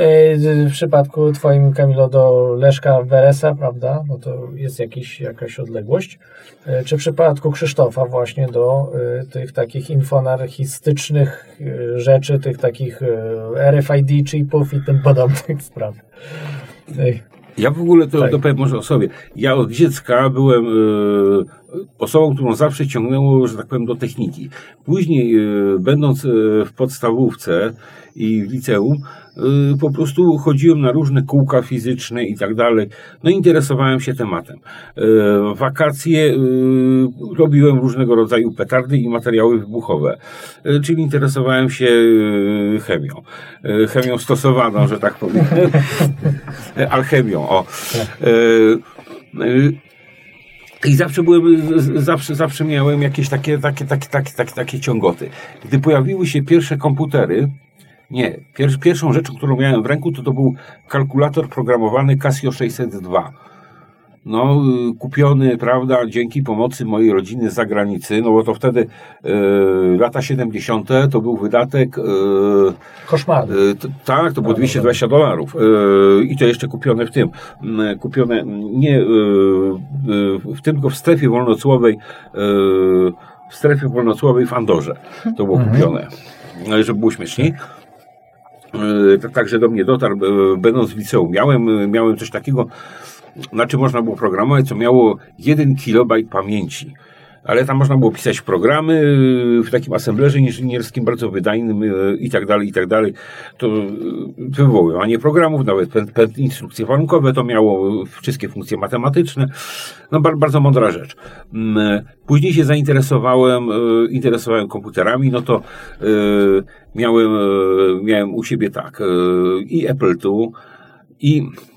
Y, w przypadku twoim, Kamilo, do Leszka Weresa, prawda? No to jest jakiś, jakaś odległość. Y, czy w przypadku Krzysztofa właśnie do tych takich infonarchistycznych rzeczy, tych takich RFID chipów i tym podobnych spraw. Ja w ogóle to, tak. to powiem może o sobie. Ja od dziecka byłem e, osobą, którą zawsze ciągnęło, że tak powiem, do techniki. Później, e, będąc e, w podstawówce i w liceum, Y, po prostu chodziłem na różne kółka fizyczne i tak dalej. No interesowałem się tematem. Y, wakacje y, robiłem różnego rodzaju petardy i materiały wybuchowe, czyli interesowałem się chemią. Chemią stosowaną, że tak powiem. [LAUGHS] Alchemią, o. I zawsze byłem, zawsze, zawsze miałem jakieś takie, takie, takie, takie, takie, takie ciągoty. Gdy pojawiły się pierwsze komputery, nie. Pier pierwszą rzeczą, którą miałem w ręku, to to był kalkulator programowany Casio 602. No, y, kupiony, prawda, dzięki pomocy mojej rodziny z zagranicy, no bo to wtedy y, lata 70. to był wydatek. Y, Koszmarny. Y, tak, to było 220 dolarów. I to jeszcze kupione w tym. Kupione nie w tym, tylko w strefie wolnocłowej, w strefie wolnocłowej w Andorze. To było mhm. kupione. No, żeby było śmieszniej. E, także do mnie dotarł, e, będąc w liceum. Miałem, e, miałem coś takiego, na czym można było programować, co miało 1 kilobajt pamięci ale tam można było pisać programy w takim assemblerze inżynierskim, bardzo wydajnym i tak dalej, i tak dalej. To wywoływanie programów, nawet instrukcje warunkowe to miało, wszystkie funkcje matematyczne. No bardzo mądra rzecz. Mm, później się zainteresowałem, interesowałem komputerami, no to miałem, miałem u siebie tak i Apple II, i E,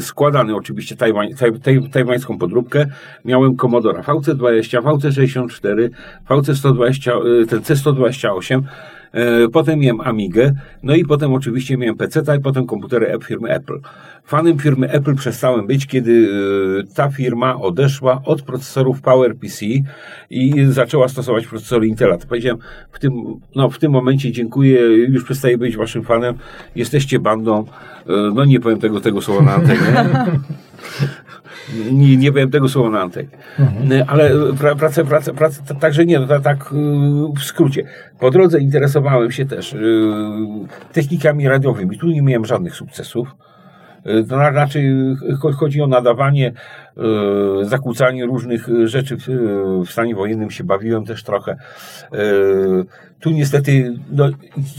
składany oczywiście tajwań, taj, tajwańską podróbkę. Miałem Commodore VC20, VC64, VC120, ten C128, e, potem miałem Amigę, no i potem oczywiście miałem PC, i potem komputery firmy Apple. Fanem firmy Apple przestałem być, kiedy e, ta firma odeszła od procesorów PowerPC i zaczęła stosować procesory Intela. To powiedziałem w tym, no, w tym momencie dziękuję, już przestaję być waszym fanem, jesteście bandą, e, no nie powiem tego, tego słowa na antenie. [LAUGHS] nie, nie powiem tego słowa na antenie. Mhm. Ale pracę, pracę, pracę, także nie, no, tak, tak w skrócie. Po drodze interesowałem się też technikami radiowymi. Tu nie miałem żadnych sukcesów. To raczej chodzi o nadawanie, e, zakłócanie różnych rzeczy. W stanie wojennym się bawiłem też trochę. E, tu niestety no,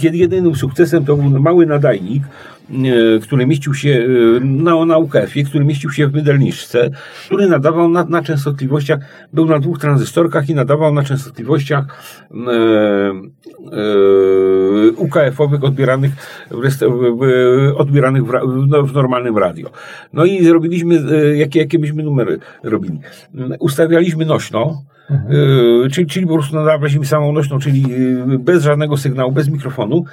jedynym sukcesem to był mały nadajnik, E, który mieścił się e, na, na UKF-ie, który mieścił się w Mydelniczce, który nadawał na, na częstotliwościach, był na dwóch tranzystorkach i nadawał na częstotliwościach e, e, UKF-owych odbieranych, w, odbieranych w, no, w, normalnym radio. No i zrobiliśmy, e, jakie, jakie byśmy numery robili. Ustawialiśmy nośno, Mhm. Czyli, czyli po prostu nadawaliśmy samą nośną, czyli bez żadnego sygnału, bez mikrofonu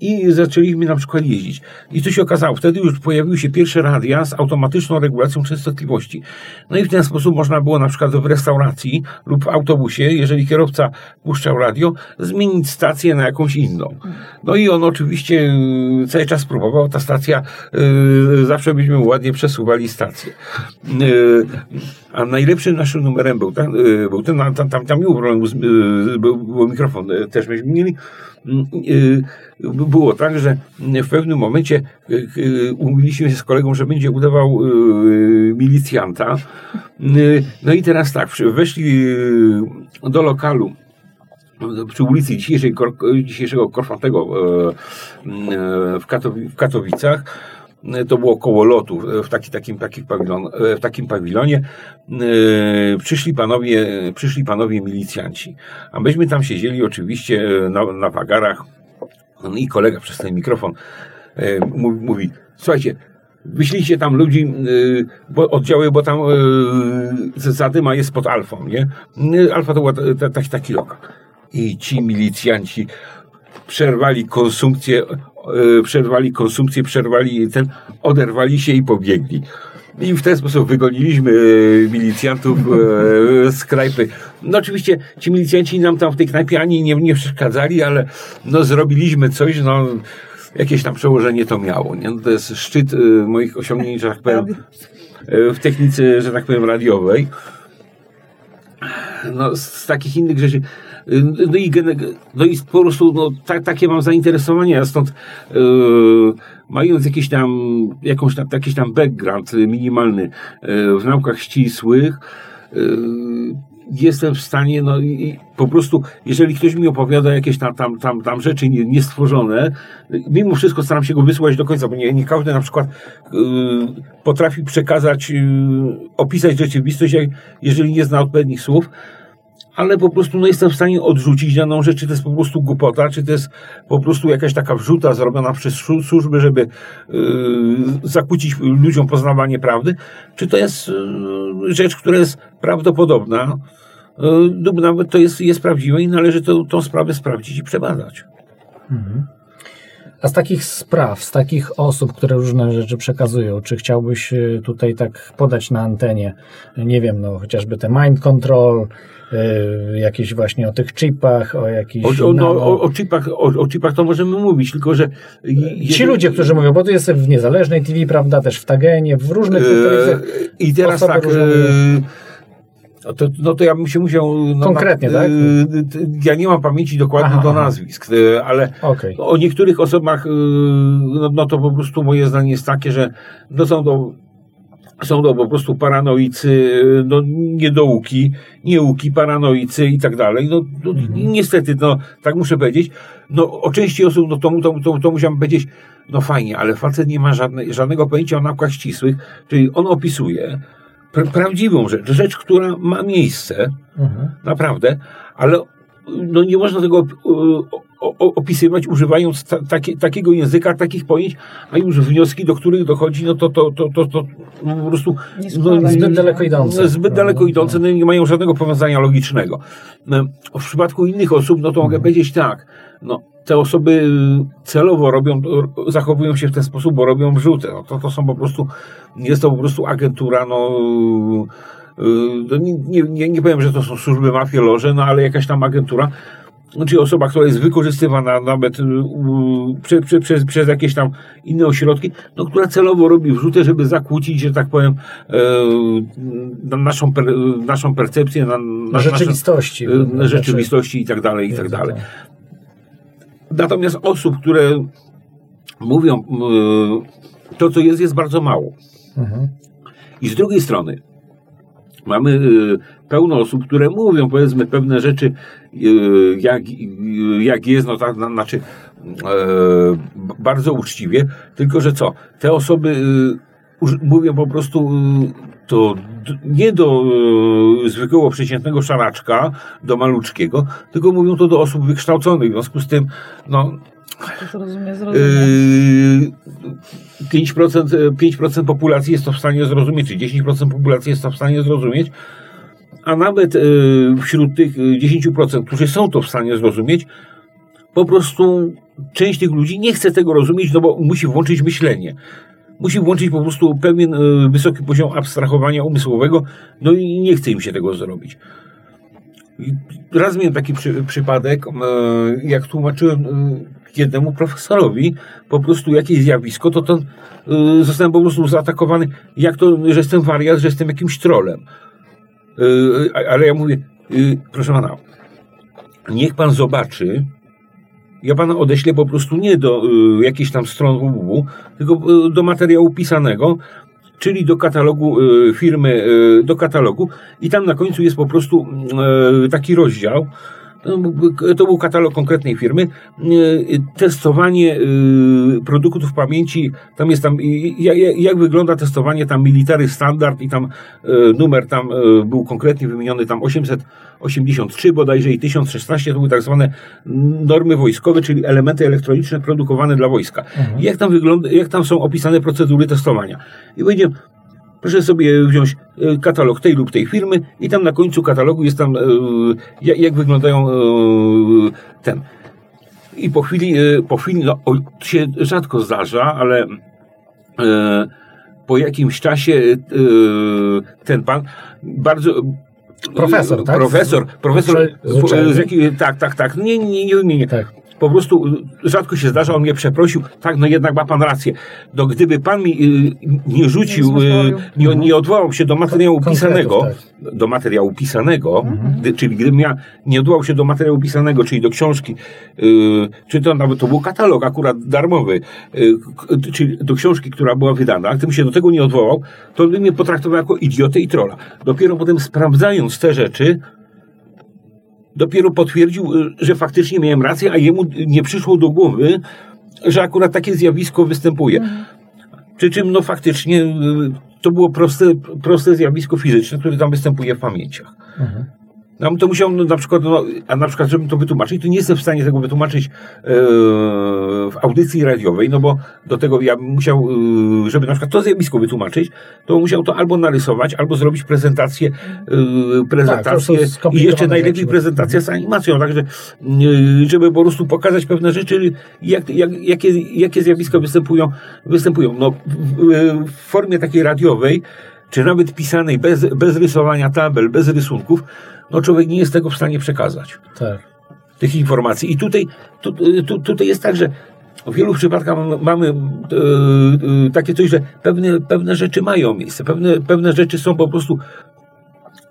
i zaczęliśmy na przykład jeździć. I co się okazało? Wtedy już pojawiły się pierwsze radia z automatyczną regulacją częstotliwości. No i w ten sposób można było na przykład w restauracji lub w autobusie, jeżeli kierowca puszczał radio, zmienić stację na jakąś inną. No i on oczywiście y, cały czas próbował, ta stacja, yy, zawsze byśmy ładnie przesuwali stację. Yy, a najlepszym naszym numerem był, yy, był ten, tam, tam, tam nie było problemu, z, y, był, był mikrofon, y, też myśmy mieli, było tak, że w pewnym momencie umówiliśmy się z kolegą, że będzie udawał milicjanta. No i teraz tak, weszli do lokalu przy ulicy dzisiejszego Korfantego w Katowicach. To było koło lotu w, taki, takim, taki pawilon, w takim pawilonie. Przyszli panowie, przyszli panowie milicjanci. A myśmy tam siedzieli oczywiście na, na wagarach no I kolega przez ten mikrofon e, mówi, mówi, słuchajcie, wyślijcie tam ludzi, e, bo oddziały, bo tam e, zadyma jest pod alfą, nie? Alfa to była taki, taki lokal. I ci milicjanci przerwali konsumpcję, przerwali konsumpcję, przerwali ten, oderwali się i pobiegli. I w ten sposób wygoniliśmy e, milicjantów e, z knajpy. No oczywiście ci milicjanci nam tam w tej knajpie ani nie, nie przeszkadzali, ale no zrobiliśmy coś, no jakieś tam przełożenie to miało. Nie? No, to jest szczyt moich osiągnięć, że tak powiem, w technice, że tak powiem, radiowej. No, z takich innych rzeczy. Y, No i, no i po prostu no, ta, takie mam zainteresowanie, ja stąd yy, mając jakiś tam, jakąś tam, jakiś tam background minimalny yy, w naukach ścisłych, yy, jestem w stanie, no i po prostu, jeżeli ktoś mi opowiada jakieś tam, tam, tam, tam rzeczy nie- niestworzone, mimo wszystko staram się go wysłać do końca, bo nie, nie każdy na przykład yy, potrafi przekazać, yy, opisać rzeczywistość, jeżeli nie zna odpowiednich słów, ale po prostu no, jestem w stanie odrzucić daną rzecz, czy to jest po prostu głupota, czy to jest po prostu jakaś taka wrzuta zrobiona przez słu- służby, żeby yy, zakłócić ludziom poznawanie prawdy, czy to jest yy, rzecz, która jest prawdopodobna, yy, nawet to jest, jest prawdziwe i należy to, tą sprawę sprawdzić i przebadać. A z takich spraw, z takich osób, które różne rzeczy przekazują, czy chciałbyś y, tutaj tak podać na antenie, nie wiem, no chociażby te mind control, jakieś właśnie o tych chipach, o jakichś... O, o, no, o, o, chipach, o, o chipach to możemy mówić, tylko że... Ci ludzie, którzy mówią, bo tu jest w niezależnej TV, prawda, też w Tagenie, w różnych telewizjach. E, I teraz tak. różne e, no to, no to ja bym się musiał. No, Konkretnie, na, tak? e, Ja nie mam pamięci dokładnie Aha, do nazwisk, e, ale Okej. o niektórych osobach, e, no, no to po prostu moje zdanie jest takie, że no są to. Są to po prostu paranoicy, no, niedołuki, nieuki, paranoicy i tak dalej. No, no Mhm. niestety, no, tak muszę powiedzieć. No, o części osób, no to, to, to, to musiałem powiedzieć, no fajnie, ale facet nie ma żadne, żadnego pojęcia o naukach ścisłych, czyli on opisuje pr- prawdziwą rzecz, rzecz, która ma miejsce, Mhm. naprawdę, ale no nie można tego o- opisywać używając ta, takie, takiego języka, takich pojęć, a już wnioski, do których dochodzi, no to, to, to, to, to no po prostu Nie no, Zbyt daleko idące. no, zbyt daleko idące, no, nie mają żadnego powiązania logicznego. No, W przypadku innych osób, no to mogę powiedzieć tak, no, te osoby celowo robią, zachowują się w ten sposób, bo robią wrzuty. No, to, to są po prostu, jest to po prostu agentura, no, yy, no nie, nie, nie, nie powiem, że to są służby mafie, loże, no ale jakaś tam agentura, czy osoba, która jest wykorzystywana nawet yy, prze, prze, przez, przez jakieś tam inne ośrodki, no, która celowo robi wrzuty, żeby zakłócić, że tak powiem, na naszą, per, naszą percepcję, na, na rzeczywistości. Znaczy, rzeczywistości i tak dalej, i tak dalej. to. Natomiast osób, które mówią to, co jest, jest bardzo mało. Mhm. I z drugiej strony mamy y, pełno osób, które mówią powiedzmy pewne rzeczy y, jak, y, jak jest, no tak, na, znaczy e, bardzo uczciwie, tylko że co, te osoby mówią po prostu to nie do zwykłego przeciętnego szaraczka, do maluczkiego, tylko mówią to do osób wykształconych, w związku z tym no, zrozumie, zrozumie. Yy, 5%, e, 5% populacji jest to w stanie zrozumieć, czy 10% populacji jest to w stanie zrozumieć, a nawet yy, wśród tych yy, 10%, którzy są to w stanie zrozumieć, po prostu część tych ludzi nie chce tego rozumieć, no bo musi włączyć myślenie. Musi włączyć po prostu pewien yy, wysoki poziom abstrahowania umysłowego, no i nie chce im się tego zrobić. Raz miałem taki przy, przypadek, e, jak tłumaczyłem e, jednemu profesorowi po prostu jakieś zjawisko, to ten e, zostałem po prostu zaatakowany, jak to, że jestem wariat, że jestem jakimś trolem. A- Ale ja mówię, e, proszę pana, niech pan zobaczy, ja pana odeślę po prostu nie do y, jakichś tam stron www, tylko y, do materiału pisanego, czyli do katalogu y, firmy, y, do katalogu i tam na końcu jest po prostu taki rozdział, to był- katalog konkretnej firmy, y, testowanie y, produktów pamięci, tam jest tam, jak, wygląda testowanie tam military standard i tam y, numer tam był konkretnie wymieniony tam 883 bodajże i 1016 to były tak zwane normy wojskowe, czyli elementy elektroniczne produkowane dla wojska. I Jak tam wygląda, jak tam są opisane procedury testowania. I będzie Proszę sobie wziąć e, katalog tej lub tej firmy i tam na końcu katalogu jest tam, e, jak, wyglądają e, ten. I po chwili, po chwili, no, się rzadko zdarza, ale po jakimś czasie ten pan bardzo Profesor, tak? Profesor, profesor, z, z jaki, tak, tak, tak, nie, nie, nie, nie, nie. Tak po prostu rzadko się zdarza, on mnie przeprosił, tak, no jednak ma pan rację. No gdyby pan mi y, nie rzucił, y, nie, nie odwołał się do materiału pisanego, tak. do materiału pisanego, mhm. gdy, czyli gdybym ja nie odwołał się do materiału pisanego, czyli do książki, y, czy to nawet to był katalog akurat darmowy, y, czyli do książki, która była wydana, gdybym się do tego nie odwołał, to by mnie potraktował jako idiotę i trola. Dopiero potem sprawdzając te rzeczy, dopiero potwierdził, y, że faktycznie miałem rację, a jemu nie przyszło do głowy, że akurat takie zjawisko występuje. Mhm. Przy czym, no faktycznie, y, to było proste, proste zjawisko fizyczne, które tam występuje w pamięciach. Mhm. No, to musiał no, na przykład, no, a na przykład, żebym to wytłumaczyć, to nie jestem w stanie tego wytłumaczyć e, w audycji radiowej, no bo do tego ja bym musiał, e, żeby na przykład to zjawisko wytłumaczyć, to musiał to albo narysować, albo zrobić prezentację, e, prezentację tak, i jeszcze najlepiej rzeczy. prezentację z animacją, także żeby po prostu pokazać pewne rzeczy, jak, jak, jakie, jakie zjawiska występują, występują. No, w, w formie takiej radiowej, czy nawet pisanej bez, bez rysowania tabel, bez rysunków, no człowiek nie jest tego w stanie przekazać. Tak. Tych informacji. I tutaj, tu, tu, tutaj jest tak, że w wielu przypadkach mamy e, takie coś, że pewne, pewne rzeczy mają miejsce, pewne, pewne rzeczy są po prostu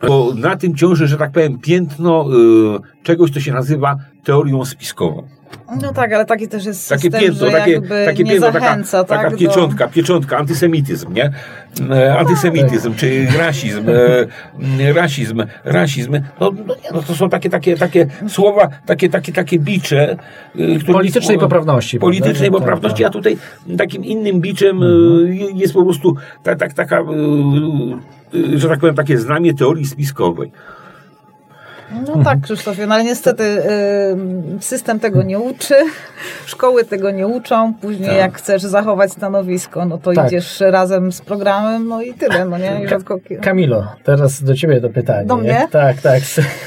bo na tym ciąży, że tak powiem, piętno e, czegoś, co się nazywa teorią spiskową. No tak, ale taki też jest takie system, piętno, takie, takie piętno, zachęca, taka, tak, taka pieczątka, do... pieczątka, antysemityzm, nie? E, antysemityzm, tak. czy rasizm, e, rasizm, rasizm. No, no, no, to są takie, takie, takie słowa, takie, takie, takie bicze. E, które, politycznej poprawności. Politycznej prawda? poprawności, tak, a tutaj takim innym biczem mhm. jest po prostu ta, ta, taka, że tak powiem, takie znamie teorii spiskowej. No tak, Krzysztofie, no ale niestety system tego nie uczy, [LAUGHS] szkoły tego nie uczą. Później tak. jak chcesz zachować stanowisko, no to tak. idziesz razem z programem, no i tyle, no nie? rzadko... Kamilo, teraz do ciebie to pytanie. Do mnie? Tak, tak.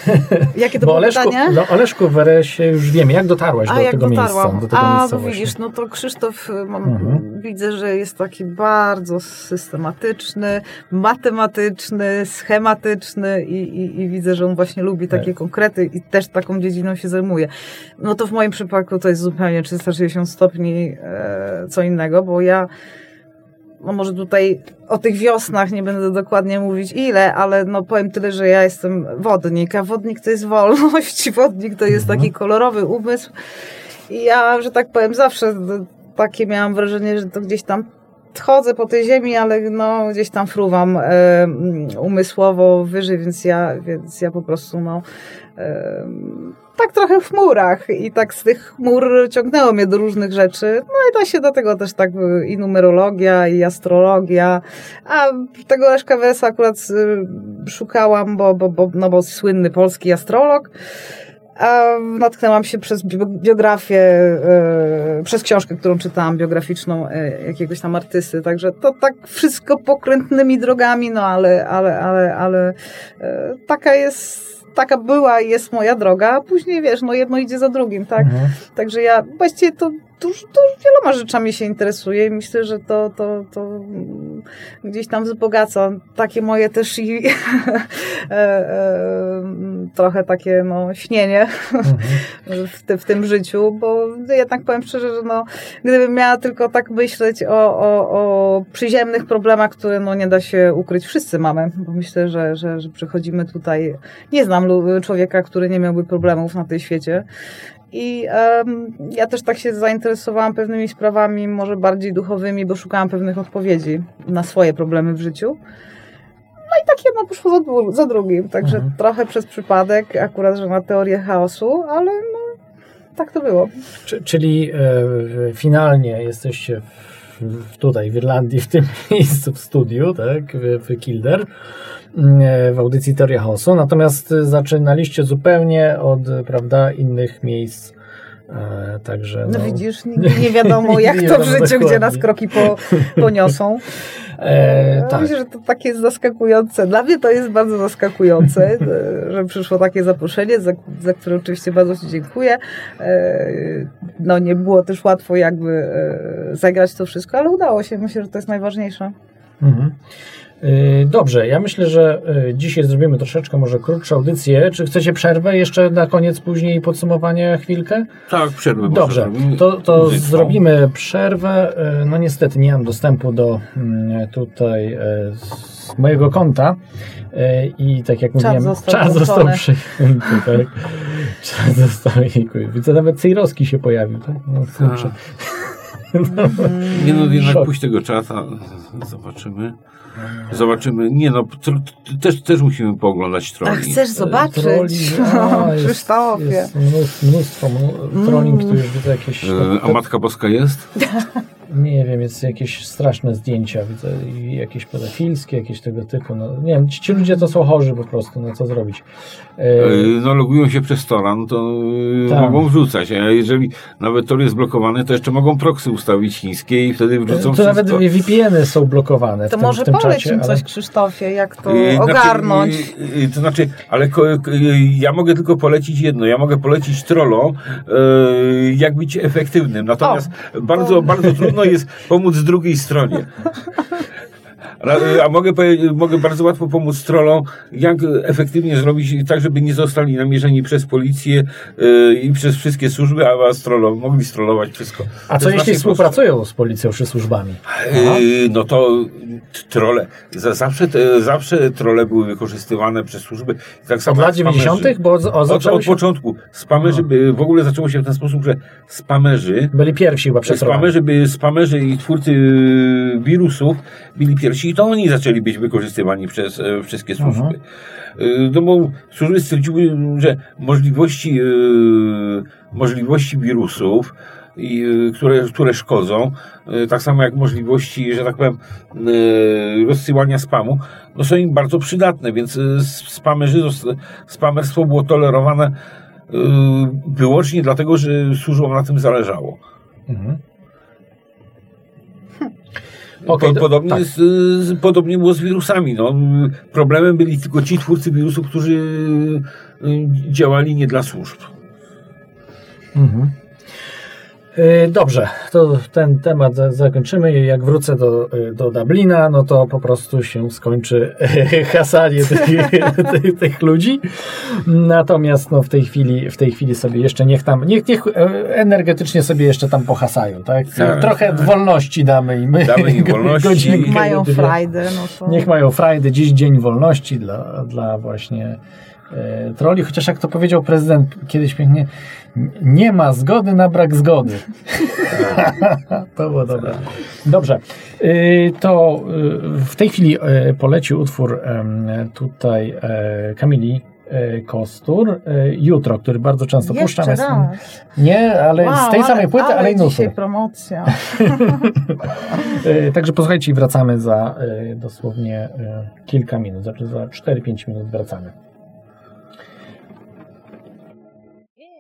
[LAUGHS] Jakie to było Oleszku, pytanie? No Oleszku, Weresie już wiemy, jak dotarłaś A, do, jak tego miejsca, do tego A, miejsca. widzisz, no to Krzysztof, y, mam, mhm. widzę, że jest taki bardzo systematyczny, matematyczny, schematyczny i, i, i widzę, że on właśnie lubi takie tak. konkrety i też taką dziedziną się zajmuje. No to w moim przypadku to jest zupełnie 360 stopni e, co innego, bo ja no może tutaj o tych wiosnach nie będę dokładnie mówić ile, ale no powiem tyle, że ja jestem wodnik, a wodnik to jest wolność, [LAUGHS] wodnik to jest taki mhm. kolorowy umysł i ja, że tak powiem, zawsze takie miałam wrażenie, że to gdzieś tam chodzę po tej ziemi, ale no, gdzieś tam fruwam e, umysłowo wyżej, więc ja, więc ja po prostu no, e, tak trochę w chmurach i tak z tych chmur ciągnęło mnie do różnych rzeczy. No i da się do tego też tak i numerologia, i astrologia. A tego Leszka Wesa akurat y, szukałam, bo, bo, bo, no bo słynny polski astrolog. Natknęłam się przez biografię, e, przez książkę, którą czytałam, biograficzną e, jakiegoś tam artysty. Także to tak wszystko pokrętnymi drogami, no ale, ale, ale, ale e, taka jest taka była i jest moja droga, a później wiesz, no jedno idzie za drugim, tak? Mhm. Także ja właściwie to to, to wieloma rzeczami się interesuje i myślę, że to, to, to gdzieś tam wzbogaca takie moje też i [LAUGHS] e, e, trochę takie no, śnienie mhm. [LAUGHS] w, te, w tym życiu, bo jednak powiem szczerze, że no, gdybym miała tylko tak myśleć o, o, o przyziemnych problemach, które no, nie da się ukryć, wszyscy mamy, bo myślę, że, że, że przychodzimy tutaj, nie znam człowieka, który nie miałby problemów na tej świecie i um, ja też tak się zainteresowałam pewnymi sprawami, może bardziej duchowymi, bo szukałam pewnych odpowiedzi na swoje problemy w życiu. No i tak jedno poszło za, za drugim, także mhm. trochę przez przypadek, akurat, że na teorię chaosu, ale no, tak to było. czyli e, finalnie jesteście w, tutaj w Irlandii, w tym [LAUGHS] miejscu w studiu, tak, w, w Kilder w audycji Teoria Chaosu, natomiast zaczynaliście zupełnie od prawda, innych miejsc. E, także, no, no widzisz, [LAUGHS] nigdy nie wiadomo jak to w życiu, dokładnie. gdzie nas kroki po, poniosą. [LAUGHS] E, tak. Myślę, że to takie jest zaskakujące. Dla mnie to jest bardzo zaskakujące, [LAUGHS] e, że przyszło takie zaproszenie, za, za które oczywiście bardzo Ci dziękuję. No nie było też łatwo jakby zagrać to wszystko, ale udało się. Myślę, że to jest najważniejsze. Mhm. Y, Dobrze, ja myślę, że y, dzisiaj zrobimy troszeczkę może krótszą audycję. Czy chcecie przerwę jeszcze na koniec później podsumowania chwilkę? Tak, przerwę. Dobrze, to, to zrobimy przerwę. Y, No niestety nie mam dostępu do mm, tutaj z mojego konta i tak jak Czat mówiłem, został czas został przyjęty. Tak. [LAUGHS] Czas został dziękuję. Widzę, nawet Cejrowski się pojawił. Tak? No, kurczę. [LAUGHS] Nie no, jednak Szok. puść tego czata. Zobaczymy. Zobaczymy. Nie no, też, też musimy pooglądać A troli. chcesz zobaczyć? Trolli, [LAUGHS] a, jest, Krzysztofie. jest mnóstwo, mnóstwo mnó- trolling, tu już widzę jakieś... E, A Matka Boska jest? [LAUGHS] Nie wiem, jest jakieś straszne zdjęcia, widzę jakieś pedofilskie, jakieś tego typu. No, nie wiem, ci, ci ludzie to są chorzy po prostu, no co zrobić. E, E, No logują się przez Tora, no to e, Tak. mogą wrzucać. A jeżeli nawet Tor jest blokowany, to jeszcze mogą proxy ustawić chińskie i wtedy wrzucą to nawet. VPN-y są blokowane w To tym, może w tym poleć czacie. im ale- coś, Krzysztofie, jak to E, znaczy, ogarnąć. e, e, To znaczy, ale e, ja mogę tylko polecić jedno. Ja mogę polecić trollom, e, jak być efektywnym. Natomiast bardzo, bardzo trudno jest pomóc drugiej stronie. A, a mogę, mogę bardzo łatwo pomóc trollom, jak efektywnie zrobić tak, żeby nie zostali namierzeni przez policję e, i przez wszystkie służby, a was trollom, mogli strollować wszystko. A co jeśli współpracują z policją czy służbami? Yy, no to trole. Za, zawsze, te, zawsze trole były wykorzystywane przez służby. Tak samo Od lat jak spamerzy. 90., bo od, o, Od, od się, początku. Spamerzy by, w ogóle zaczęło się w ten sposób, że spamerzy, byli pierwsi chyba trolami. spamerzy, by, spamerzy i twórcy wirusów byli pierwsi to oni zaczęli być wykorzystywani przez e, wszystkie służby. Mhm. Yy, No bo służby stwierdziły, że możliwości, yy, możliwości wirusów, i, y, które, które szkodzą, y, tak samo jak możliwości, że tak powiem, y, rozsyłania spamu, no są im bardzo przydatne, więc spamerzy, spamerstwo było tolerowane wyłącznie dlatego, że służbom na tym zależało. Mhm. Po, to- podobnie, tak. z, z, podobnie było z wirusami. No. Problemem byli tylko ci twórcy wirusów, którzy y, działali nie dla służb. Mhm. Y, Dobrze, to ten temat za- zakończymy. Jak wrócę do, y, do Dublina, no to po prostu się skończy [LAUGHS] hasanie tych, [LAUGHS] tych, tych ludzi. Natomiast no, w, tej chwili, w tej chwili sobie jeszcze niech tam, niech, niech energetycznie sobie jeszcze tam pohasają. Tak? Tak. Trochę wolności damy im. Damy im [LAUGHS] wolności. Godzinkę, Mają dwie. frajdę, no to... Niech mają frajdy, dziś dzień wolności dla, dla właśnie troli, chociaż jak to powiedział prezydent kiedyś pięknie, nie ma zgody na brak zgody. [LAUGHS] to było dobre. Dobrze, Y, to y, w tej chwili y, poleci utwór tutaj e, Kamili e, Kostur, e, Jutro, który bardzo często puszczam. Jeszcze Jest- raz. Nie, ale z tej Wow, samej płyty, ale, inny dzisiaj promocja. [LAUGHS] Także posłuchajcie i wracamy za dosłownie kilka minut, znaczy za 4-5 minut wracamy.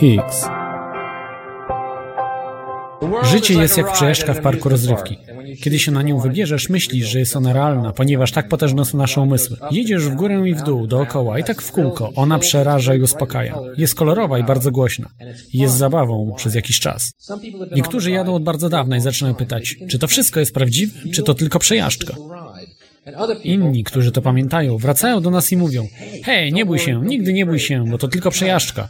Hicks. Życie jest jak przejażdżka w parku rozrywki. Kiedy się na nią wybierzesz, myślisz, że jest ona realna, ponieważ tak potężne są nasze umysły. Jedziesz w górę i w dół, dookoła i tak w kółko. Ona przeraża i uspokaja. Jest kolorowa i bardzo głośna. Jest zabawą przez jakiś czas. Niektórzy jadą od bardzo dawna i zaczynają pytać, czy to wszystko jest prawdziwe, czy to tylko przejażdżka. Inni, którzy to pamiętają, wracają do nas i mówią: Hej, nie bój się, nigdy nie bój się, bo to tylko przejażdżka.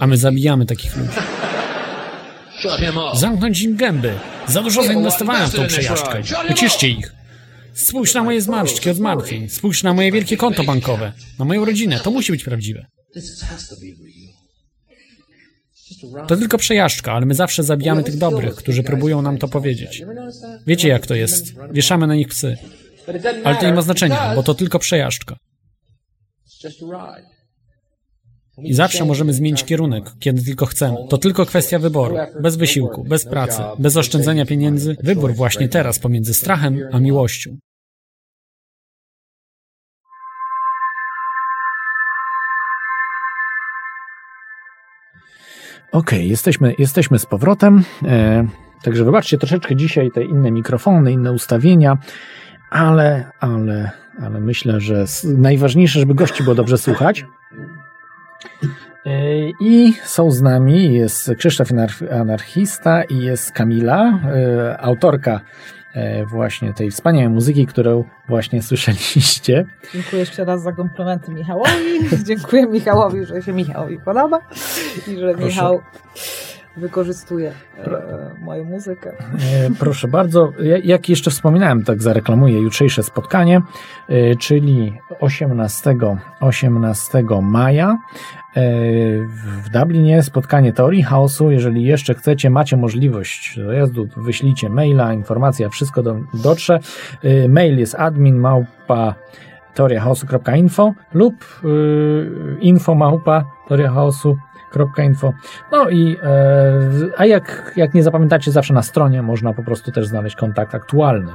A my zabijamy takich ludzi. Zamknąć im gęby. Za dużo zainwestowałem w tą przejażdżkę. Uciszcie ich. Spójrz na moje zmarszczki od martwień. Spójrz na moje wielkie konto bankowe. Na moją rodzinę. To musi być prawdziwe. To tylko przejażdżka, ale my zawsze zabijamy tych dobrych, którzy próbują nam to powiedzieć. Wiecie jak to jest. Wieszamy na nich psy. Ale to nie ma znaczenia, bo to tylko przejażdżka. I zawsze możemy zmienić kierunek, kiedy tylko chcemy. To tylko kwestia wyboru. Bez wysiłku, bez pracy, bez oszczędzania pieniędzy. Wybór właśnie teraz pomiędzy strachem a miłością. Okej, okay, jesteśmy, jesteśmy z powrotem. E, także wybaczcie troszeczkę dzisiaj te inne mikrofony, inne ustawienia, ale, ale, ale myślę, że najważniejsze, żeby gości było dobrze słuchać. I są z nami, jest Krzysztof Anarchista i jest Kamila, e, autorka e, właśnie tej wspaniałej muzyki, którą właśnie słyszeliście. Dziękuję jeszcze raz za komplementy Michałowi. Dziękuję Michałowi, że się Michałowi podoba i że Proszę. Michał wykorzystuje e, moją muzykę. E, proszę bardzo. Jak jeszcze wspominałem, tak zareklamuję jutrzejsze spotkanie, e, czyli 18, 18 maja w Dublinie spotkanie teorii chaosu. Jeżeli jeszcze chcecie, macie możliwość dojazdu, wyślijcie maila, informacja, wszystko do, dotrze. Mail jest admin małpa teoriachaosu.info lub info małpa teoriachaosu info. No i e, a jak, jak nie zapamiętacie, zawsze na stronie można po prostu też znaleźć kontakt aktualny.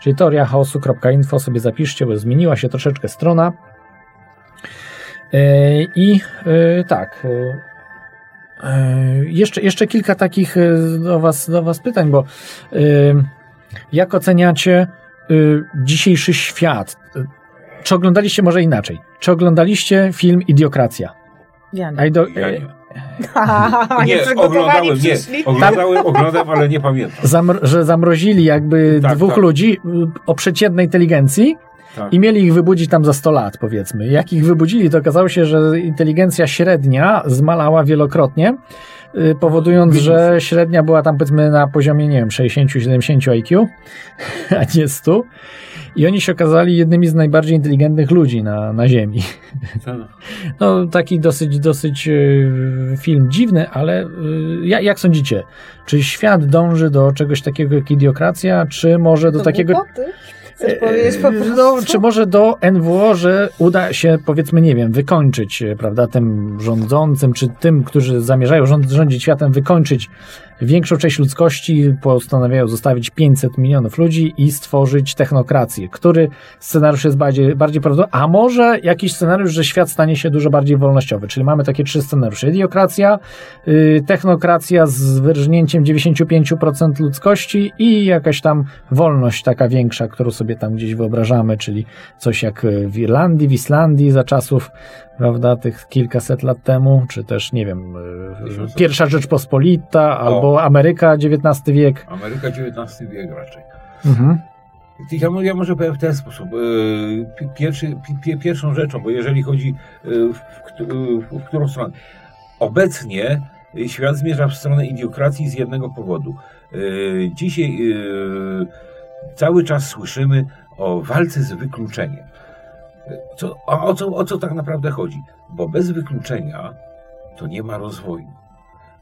Czyli teoriachaosu.info sobie zapiszcie, bo zmieniła się troszeczkę strona. E, I e, tak. Jeszcze, jeszcze kilka takich do was, do was pytań, bo jak oceniacie dzisiejszy świat? Czy oglądaliście może inaczej? Czy oglądaliście film Idiokracja? Ja nie. do, ja nie. [LAUGHS] nie, oglądałem, nie. Oglądałem, oglądam, ale nie pamiętam. Zamro że zamrozili jakby tak, dwóch tak. ludzi y, o przeciętnej inteligencji tak. i mieli ich wybudzić tam za 100 lat, powiedzmy. Jak ich wybudzili, to okazało się, że inteligencja średnia zmalała wielokrotnie, y, powodując, że średnia była tam powiedzmy na poziomie, nie wiem, 60-70 IQ, [LAUGHS] a nie 100. I oni się okazali jednymi z najbardziej inteligentnych ludzi na, na Ziemi. Tak. [LAUGHS] No, taki dosyć, dosyć e, film dziwny, ale e, jak, jak sądzicie? Czy świat dąży do czegoś takiego jak idiokracja, czy może do, do takiego... Głupoty? E, no, czy może do NWO, że uda się, powiedzmy, nie wiem, wykończyć, prawda, tym rządzącym, czy tym, którzy zamierzają rządzić światem, wykończyć Większą część ludzkości postanawiają zostawić 500 milionów ludzi i stworzyć technokrację. Który scenariusz jest bardziej, bardziej prawdopodobny? A może jakiś scenariusz, że świat stanie się dużo bardziej wolnościowy? Czyli mamy takie trzy scenariusze. Idiokracja, yy, technokracja z wyrżnięciem 95% ludzkości i jakaś tam wolność taka większa, którą sobie tam gdzieś wyobrażamy, czyli coś jak w Irlandii, w Islandii za czasów prawda, tych kilkaset lat temu, czy też, nie wiem, e, pierwsza Rzeczpospolita, albo Ameryka XIX wiek. Ameryka XIX wiek raczej. Mhm. Ja, ja może powiem w ten sposób. E, pierwszy, pierwszą rzeczą, bo jeżeli chodzi e, w, w, w którą stronę. Obecnie świat zmierza w stronę idiokracji z jednego powodu. Dzisiaj cały czas słyszymy o walce z wykluczeniem. Co, o, co, o co tak naprawdę chodzi? Bo bez wykluczenia to nie ma rozwoju.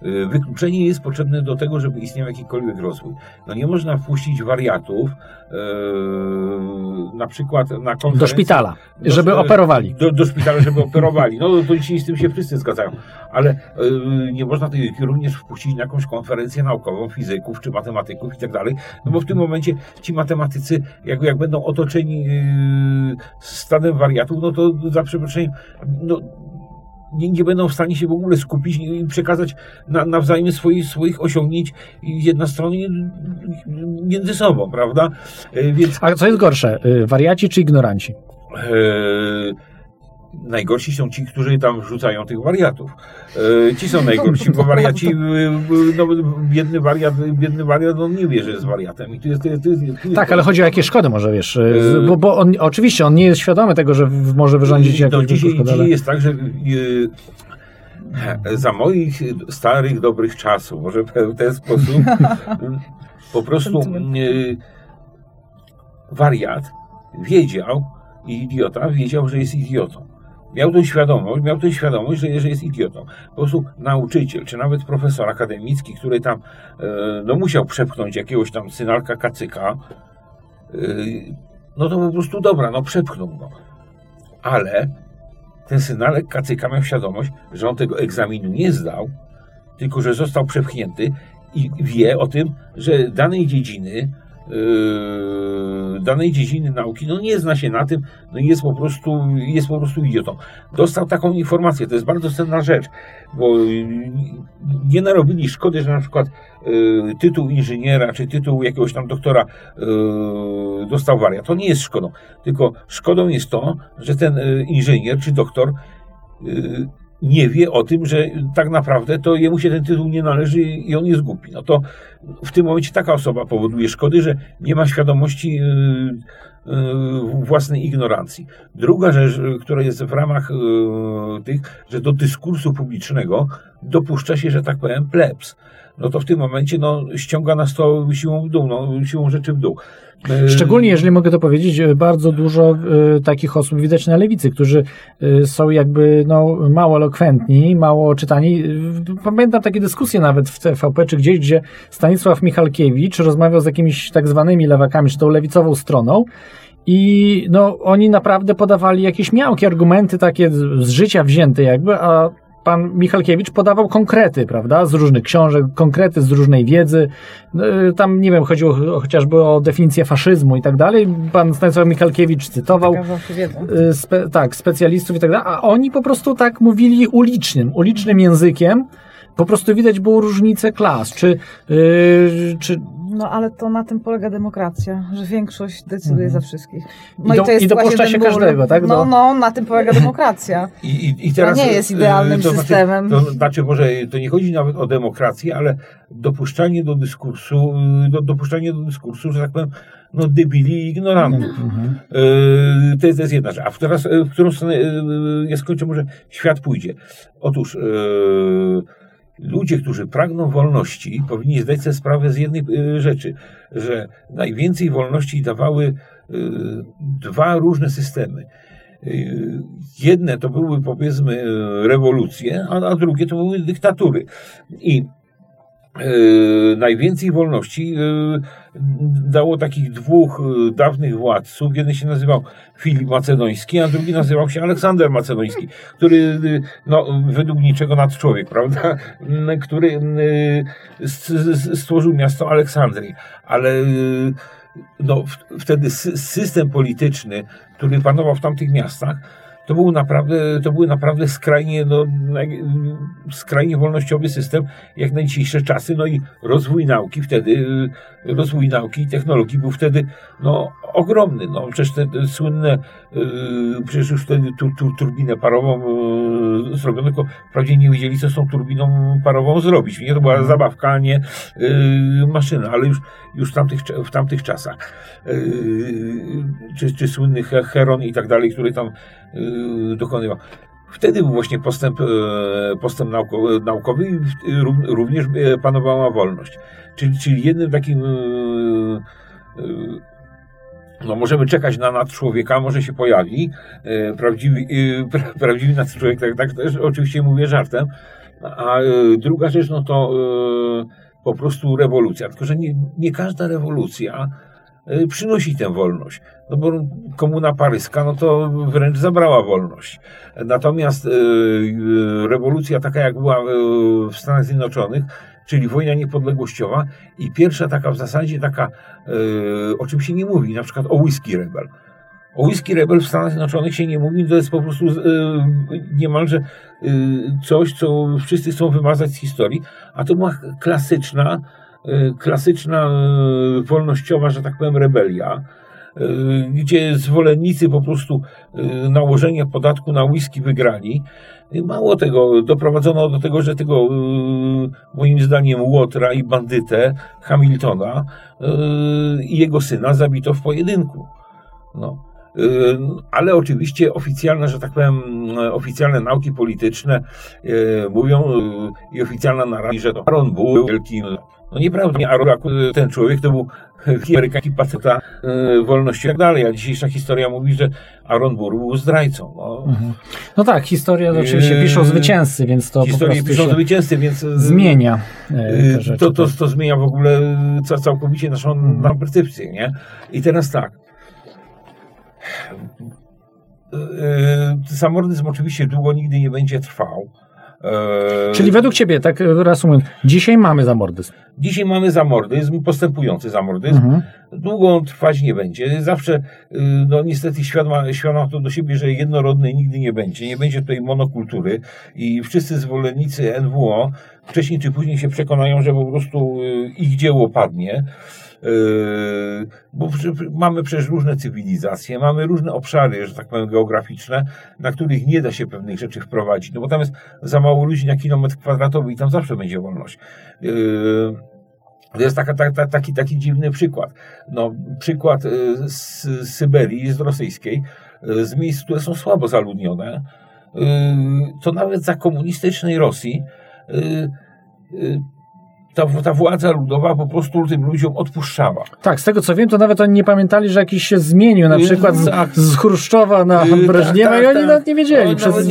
Y, Wykluczenie jest potrzebne do tego, żeby istniał jakikolwiek rozwój. No nie można wpuścić wariatów yy, na przykład na konferencję. Do szpitala, do- żeby operowali. Do, do szpitala, żeby operowali. No to dzisiaj z tym się wszyscy zgadzają. Ale yy, nie można tych również wpuścić na jakąś konferencję naukową fizyków czy matematyków i tak dalej. No bo w tym momencie ci matematycy, jak, jak będą otoczeni stadem wariatów, no to za przeproszeniem, no, nie, nie będą w stanie się w ogóle skupić i przekazać na, nawzajem swoich, swoich osiągnięć jedna strona między sobą, prawda? E, Więc A co jest gorsze, y, wariaci czy ignoranci? e, najgorsi są ci, którzy tam wrzucają tych wariatów. E, ci są najgorsi, bo wariaci, e, no, biedny wariat, biedny wariat, on nie wie, że jest wariatem. I tu jest, tu jest, tu jest, tu jest Tak, ale chodzi o jakie szkody może, wiesz, bo, bo on, oczywiście on nie jest świadomy tego, że może wyrządzić no, jakąś dzisiaj, szkodę, dzisiaj jest tak, że e, za moich starych, dobrych czasów, może w ten sposób, po prostu e, wariat wiedział i idiota wiedział, że jest idiotą. Miał tą świadomość, miał tą świadomość, że, że jest idiotą. Po prostu nauczyciel, czy nawet profesor akademicki, który tam e, no, musiał przepchnąć jakiegoś tam synalka kacyka, e, no to po prostu dobra, no przepchnął go. Ale ten synalek kacyka miał świadomość, że on tego egzaminu nie zdał, tylko że został przepchnięty i wie o tym, że danej dziedziny, danej dziedziny nauki, no nie zna się na tym, no jest po prostu, jest po prostu idiotą. Dostał taką informację, to jest bardzo cenna rzecz, bo yy, nie narobili szkody, że na przykład yy, tytuł inżyniera, czy tytuł jakiegoś tam doktora yy, dostał wariat. To nie jest szkodą, tylko szkodą jest to, że ten yy, inżynier czy doktor yy, nie wie o tym, że tak naprawdę to jemu się ten tytuł nie należy i on jest głupi. No to w tym momencie taka osoba powoduje szkody, że nie ma świadomości yy, yy, własnej ignorancji. Druga rzecz, yy, która jest w ramach tych, że do dyskursu publicznego dopuszcza się, że tak powiem, plebs. No to w tym momencie no, ściąga nas to siłą w dół, no, siłą rzeczy w dół. Yy, Szczególnie, jeżeli mogę to powiedzieć, y, bardzo dużo y, takich osób widać na lewicy, którzy y, są jakby no, mało elokwentni, mało czytani. Y, Pamiętam takie dyskusje nawet w TVP czy gdzieś, gdzie Stanisław Michalkiewicz rozmawiał z jakimiś tak zwanymi lewakami, czy tą lewicową stroną. I no, oni naprawdę podawali jakieś miałkie argumenty takie z życia wzięte jakby, a pan Michalkiewicz podawał konkrety, prawda, z różnych książek, konkrety z różnej wiedzy. Y, Tam, nie wiem, chodziło ch- chociażby o definicję faszyzmu i tak dalej. Pan Stanisław Michalkiewicz cytował y, spe, tak, specjalistów i tak dalej, a oni po prostu tak mówili ulicznym, ulicznym językiem. Po prostu widać było różnicę klas. Czy, yy, czy No ale to na tym polega demokracja, że większość decyduje Mhm. za wszystkich. I do- i właśnie dopuszcza ten się ból. każdego, tak? No, no, na tym polega [CLEARS THROAT] demokracja. I, i, i teraz, To nie jest e, idealnym to systemem. Znaczy, to znaczy, może to nie chodzi nawet o demokrację, ale dopuszczanie do dyskursu, e, do, dopuszczanie do dyskursu, że tak powiem, no debili i ignorantów. Mhm. E, To jest, to jest jedna rzecz. A teraz, w którą stronę e, ja skończę, może świat pójdzie. Otóż ludzie, którzy pragną wolności, powinni zdać sobie sprawę z jednej e, rzeczy, że najwięcej wolności dawały e, dwa różne systemy. E, Jedne to były powiedzmy rewolucje, a, a drugie to były dyktatury. I najwięcej wolności dało takich dwóch e, dawnych władców. Jeden się nazywał Filip Macedoński, a drugi nazywał się Aleksander Macedoński, który e, no, według niczego nadczłowiek, prawda? M, Który s- stworzył miasto Aleksandrii. Ale no, wtedy sy- system polityczny, który panował w tamtych miastach, to był naprawdę, to były naprawdę skrajnie, no, skrajnie wolnościowy system, jak na dzisiejsze czasy, no i rozwój nauki wtedy, y, rozwój nauki i technologii był wtedy, no, ogromny, no, przecież te, te słynne, y, przecież już wtedy tu, tu, turbinę parową y, zrobiono, tylko wprawdzie nie wiedzieli, co z tą turbiną parową zrobić, nie, to była zabawka, a nie y, maszyna, ale już, już w tamtych, w tamtych czasach, y, czy, czy słynny He- Heron i tak dalej, który tam y, dokonywał. Wtedy był właśnie postęp, e, postęp naukowy, również panowała wolność. Czyli, czyli jednym takim e, e, no możemy czekać na nadczłowieka, może się pojawi e, prawdziwy, e, pra, prawdziwy nadczłowiek, tak, tak też oczywiście mówię żartem, A e, druga rzecz, no to e, po prostu rewolucja. Tylko, że nie, nie każda rewolucja e, przynosi tę wolność. No bo komuna paryska, no to wręcz zabrała wolność. Natomiast rewolucja taka, jak była w Stanach Zjednoczonych, czyli wojna niepodległościowa i pierwsza taka w zasadzie taka, o czym się nie mówi, na przykład o whisky rebel. O whisky rebel w Stanach Zjednoczonych się nie mówi, to jest po prostu niemalże coś, co wszyscy chcą wymazać z historii, a to była klasyczna, klasyczna wolnościowa, że tak powiem, rebelia, gdzie zwolennicy po prostu nałożenia podatku na whisky wygrali. Mało tego, doprowadzono do tego, że tego moim zdaniem Łotra i bandytę Hamiltona i jego syna zabito w pojedynku. No. Ale oczywiście oficjalne, że tak powiem, oficjalne nauki polityczne mówią i oficjalna narracja, że to Aaron był wielkim. No nieprawda, Aaron, ten człowiek to był [LAUGHS] amerykański paceta wolności i tak dalej, a dzisiejsza historia mówi, że Aaron Burr był zdrajcą. No, mhm. no tak, historia oczywiście piszą zwycięzcy, więc to Historię piszą zwycięzcy, więc zmienia to, to, to, to, zmienia w ogóle całkowicie naszą, naszą percepcję, nie? I teraz tak, Zamordyzm oczywiście długo nigdy nie będzie trwał. Czyli według Ciebie, tak reasumując, dzisiaj mamy zamordyzm. Dzisiaj mamy zamordyzm, postępujący zamordyzm. Mhm. Długo on trwać nie będzie. Zawsze, no niestety, świat ma, świat ma to do siebie, że jednorodny nigdy nie będzie. Nie będzie tutaj monokultury i wszyscy zwolennicy NWO wcześniej czy później się przekonają, że po prostu ich dzieło padnie. Yy, bo mamy przecież różne cywilizacje, mamy różne obszary, że tak powiem, geograficzne, na których nie da się pewnych rzeczy wprowadzić, no bo tam jest za mało ludzi na kilometr kwadratowy i tam zawsze będzie wolność. Yy, to jest taka, ta, taki, taki dziwny przykład. No, przykład yy, z Syberii, z rosyjskiej, z miejsc, które są słabo zaludnione, to nawet za komunistycznej Rosji ta, ta władza ludowa po prostu tym ludziom odpuszczała. Tak, z tego co wiem, to nawet oni nie pamiętali, że jakiś się zmienił, na przykład z, tak. z Chruszczowa na tak, Breżniewa tak, i oni tak. nawet nie wiedzieli no, przez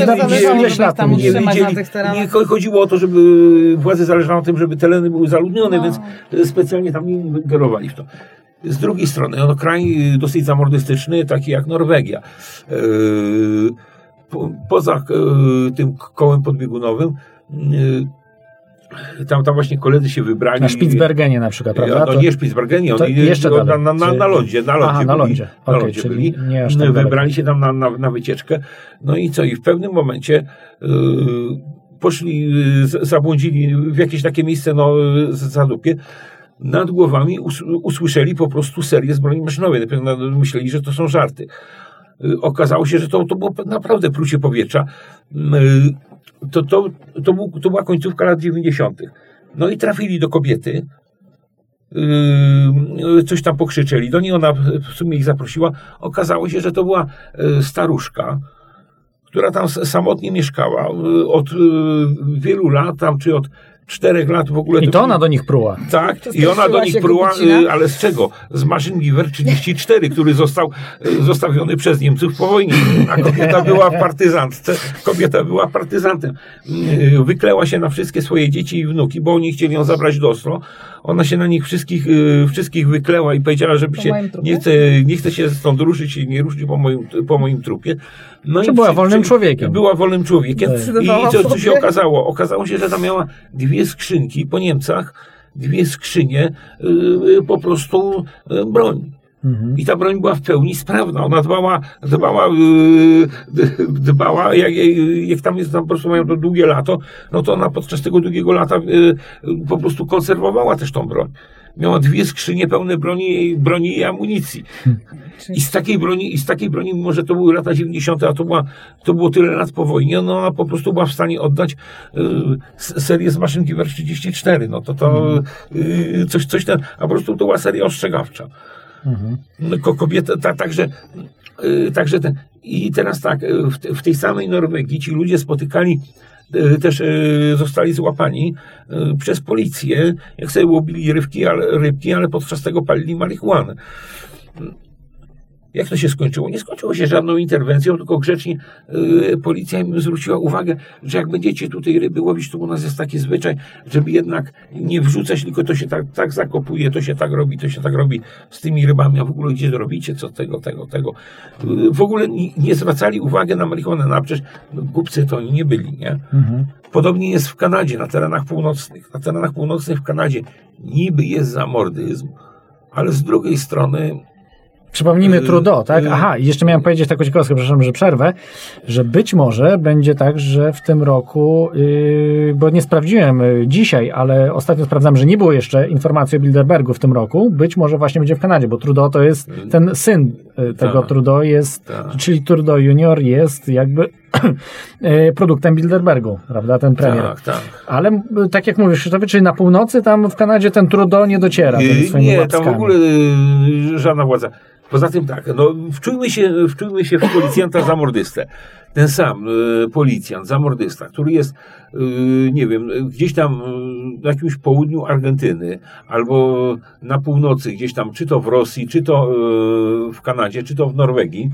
ileś lat. Tam nie, wiedzieli, nie chodziło o to, żeby władze zależało na tym, żeby tereny były zaludnione, no. więc specjalnie tam nie ingerowali w to. Z drugiej strony, no, kraj dosyć zamordystyczny, taki jak Norwegia. Yy, po, poza yy, tym kołem podbiegunowym yy, tam, tam właśnie koledzy się wybrali. Na Spitsbergenie na przykład, prawda? No nie Spitsbergenie, oni jeszcze na, na, na, na lądzie, na lądzie, Aha, na lądzie. Byli, okay, na lądzie byli. Tak wybrali się tam na, na, na wycieczkę. No i co? I w pewnym momencie yy, poszli, yy, zabłądzili w jakieś takie miejsce, no, zadupie. Nad głowami us, usłyszeli po prostu serię z broni maszynowej. Myśleli, że to są żarty. Yy, okazało się, że to, to było naprawdę prucie powietrza. Yy, to, to, to, był, to była końcówka lat 90. No i trafili do kobiety, yy, coś tam pokrzyczeli. Do niej ona w sumie ich zaprosiła. Okazało się, że to była yy, staruszka, która tam samotnie mieszkała yy, od wielu lat, tam czy od czterech lat w ogóle. I to, ona do nich pruła. Tak, i ona do nich pruła, y, ale z czego? Z maszyn Giver 34, który został y, zostawiony przez Niemców po wojnie. A kobieta była w partyzantce, kobieta była partyzantem. Y, wykleła się na wszystkie swoje dzieci i wnuki, bo oni chcieli ją zabrać do Oslo. Ona się na nich wszystkich, wszystkich wykleła i powiedziała, żeby się nie chce, nie chce się stąd ruszyć i nie ruszyć po moim, po moim trupie. No Czy była wolnym człowiekiem. Była wolnym człowiekiem. I co, co się okazało? Okazało się, że tam miała dwie skrzynki po Niemcach, dwie skrzynie, yy, po prostu yy, broń. Mhm. I ta broń była w pełni sprawna. Ona dbała, dbała, yy, dbała jak, jak tam jest, tam po prostu mają to długie lato, no to ona podczas tego długiego lata yy, po prostu konserwowała też tą broń miała dwie skrzynie pełne broni, broni i amunicji. I z takiej broni, i z takiej broni, mimo że to były lata 90., a to, była, to było tyle lat po wojnie, no ona po prostu była w stanie oddać y, serię z maszyn Giver 34. No to to y, coś, coś ten, a po prostu to była seria ostrzegawcza. Mhm. No, kobieta, ta, także, y, także ten. I teraz tak, w, w tej samej Norwegii ci ludzie spotykali też e, zostali złapani e, przez policję, jak sobie łobili rybki, ale, rybki, ale podczas tego palili marihuanę. Jak to się skończyło? Nie skończyło się żadną interwencją, tylko grzecznie y, policja im zwróciła uwagę, że jak będziecie tutaj ryby łowić, to u nas jest taki zwyczaj, żeby jednak nie wrzucać, tylko to się tak, tak zakopuje, to się tak robi, to się tak robi z tymi rybami, a w ogóle gdzie robicie, co tego, tego, tego. Y, w ogóle nie, nie zwracali uwagi na marihuanę, no, a przecież no, głupcy to oni nie byli, nie? Mhm. Podobnie jest w Kanadzie, na terenach północnych. Na terenach północnych w Kanadzie niby jest zamordyzm, ale z drugiej strony Przypomnijmy Y, Trudeau, tak? y. Aha, i jeszcze miałem powiedzieć taką ciekawostkę, przepraszam, że przerwę, że być może będzie tak, że w tym roku, yy, bo nie sprawdziłem yy, dzisiaj, ale ostatnio sprawdzam, że nie było jeszcze informacji o Bilderbergu w tym roku, być może właśnie będzie w Kanadzie, bo Trudeau to jest ten syn tego Tak. Trudeau jest, Tak. czyli Trudeau junior jest jakby [CLEARS THROAT] produktem Bilderbergu, prawda, ten premier. tak, tak. Ale tak jak mówisz, Krzysztofie, czyli na północy tam w Kanadzie ten Trudeau nie dociera Nie, tam w ogóle yy, żadna władza. Poza tym tak, no, wczujmy, się, wczujmy się w policjanta zamordystę. Ten sam yy, policjant, zamordysta, który jest, yy, nie wiem, gdzieś tam yy, na jakimś południu Argentyny, albo na północy, gdzieś tam, czy to w Rosji, czy to yy, w Kanadzie, czy to w Norwegii,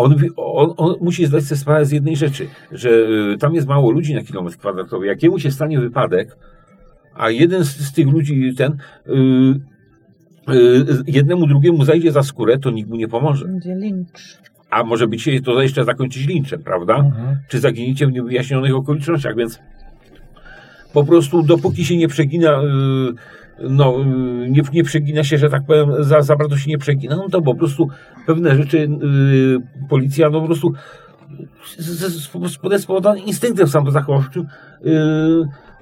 on, on, on musi zdać sobie sprawę z jednej rzeczy, że y, tam jest mało ludzi na kilometr kwadratowy. Jak jemu się stanie wypadek, a jeden z, z tych ludzi, ten, y, y, jednemu drugiemu zajdzie za skórę, to nikt mu nie pomoże. Będzie lincz. A może być się to jeszcze zakończyć linczem, prawda? Mhm. Czy zaginięciem w niewyjaśnionych okolicznościach, więc po prostu dopóki się nie przegina, y, no, nie, nie przegina się, że tak powiem, za, za bardzo się nie przegina, no to po prostu pewne rzeczy y, policja no po prostu spowodowanym instynktem samozachowawczym y,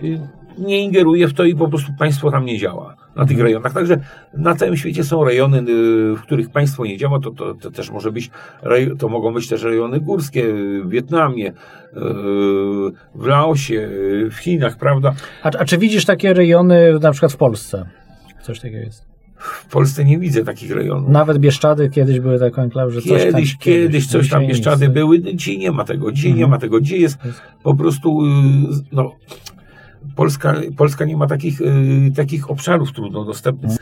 y, nie ingeruje w to i po prostu państwo tam nie działa na tych rejonach. Także na całym świecie są rejony, y, w których państwo nie działa. To, to, to też może być, to mogą być też rejony górskie y, w Wietnamie, y, w Laosie, w Chinach, prawda? A, a czy widzisz takie rejony na przykład w Polsce? Coś takiego jest. W Polsce nie widzę takich rejonów. Nawet Bieszczady kiedyś były taką enklawą, że coś tam, Kiedyś, kiedyś coś tam Dzisiaj Bieszczady były. Dzisiaj nie ma tego. Dzisiaj Mhm. nie ma tego. Gdzie jest po prostu, no, Polska, Polska nie ma takich, y, takich obszarów trudno dostępnych. Y,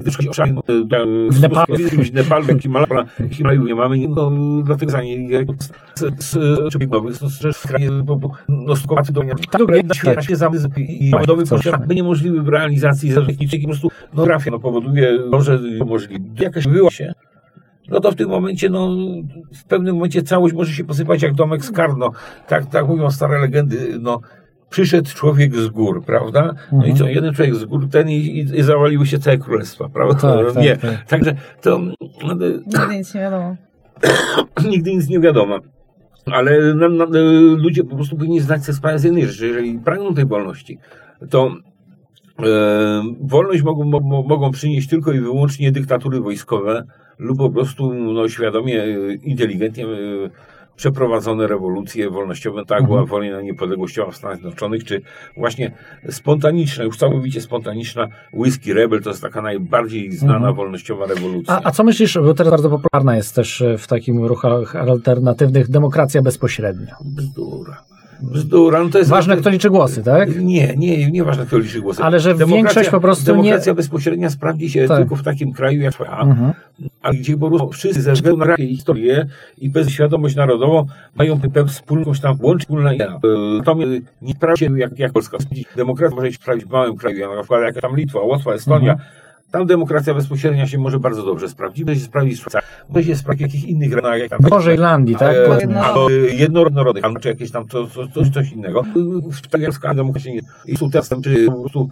Gdyż obszary, no, y, W Nepalu. w Nepalu, w Himalaju, nie mamy, no, dlatego za nie, jak z, z, czy biegowych, no, z kraju, bo, no, skopaty do Tak, świecie się zamysł i Tak, budowy coś. potrzeby niemożliwy w realizacji technicznej, po prostu, no, grafia, no, powoduje, to, że możliwe. Jakaś była się, no to w tym momencie, no, w pewnym momencie całość może się posypać jak domek z kar, no, tak, tak mówią stare legendy, no, przyszedł człowiek z gór, prawda? No i co, jeden człowiek z gór, ten i, i, i zawaliły się całe królestwa, prawda? Tak, [LAUGHS] tak, nie, tak. także to no, Nigdy nic nie wiadomo. [COUGHS] nigdy nic nie wiadomo. Ale na, na, ludzie po prostu powinni zdać sobie sprawę z jednej rzeczy, jeżeli pragną tej wolności, to e, wolność mogą, mo, mogą przynieść tylko i wyłącznie dyktatury wojskowe lub po prostu no, świadomie, e, inteligentnie e, przeprowadzone rewolucje wolnościowe, tak była wojna niepodległościowa w Stanach Zjednoczonych, czy właśnie spontaniczna, już całkowicie spontaniczna Whisky Rebel, to jest taka najbardziej znana Mhm. wolnościowa rewolucja. A, a co myślisz, bo teraz bardzo popularna jest też e, w takim ruchach alternatywnych demokracja bezpośrednia. Bzdura. Bzdura. No to jest Ważne, kto liczy głosy, tak? Nie, nie, nie ważne, kto liczy głosy. Ale że większość po prostu nie- Demokracja bezpośrednia sprawdzi się Tak. tylko w takim kraju jak Twoja, Mhm. a gdzie po prostu wszyscy ze względu na historię i bez świadomość narodową mają jakąś tam łączną wspólną ideę. E, To mnie nie sprawdzi się jak, jak Polska. Demokracja może się sprawdzić w małym kraju, jak na przykład jak tam Litwa, Łotwa, Estonia. Mhm. Tam demokracja bezpośrednia się może bardzo dobrze sprawdzić. Może się sprawdzić może się sprawdzić w jakichś innych krajach, jak tam Może Irlandii, tak? E, Jedno- albo jednorodnych, albo czy jakieś tam to, to, coś, coś innego. W tajemnicach demokracji nie. I są teraz czy po prostu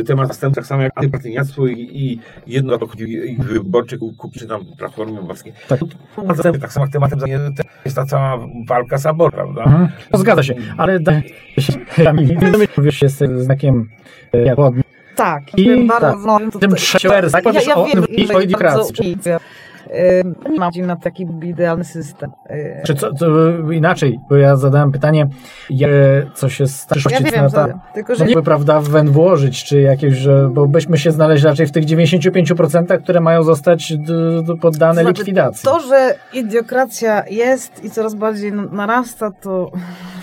e, temat następny, tak samo jak antypartyjniactwo i, i jedno i wyborcze kuki, czy tam platformy obywatelskie. Tak. Tak. tak samo jak tematem jest ta cała walka Sabor, prawda? Mhm. To zgadza się, ale da- wiesz, jest znakiem e, jak. Tak, I tak, bardzo no, tym ja, ja, ja o wiem, i bardzo Nie mam na taki idealny system. Ym, Czy co, inaczej, bo ja zadałem pytanie, co się z Ja przyszłości wiem, na że, ta, tylko no że by, prawda, w weń włożyć, czy jakieś, że, bo byśmy się znaleźli raczej w tych 95%, które mają zostać poddane Znaczy, likwidacji. to, że idiokracja jest i coraz bardziej narasta, to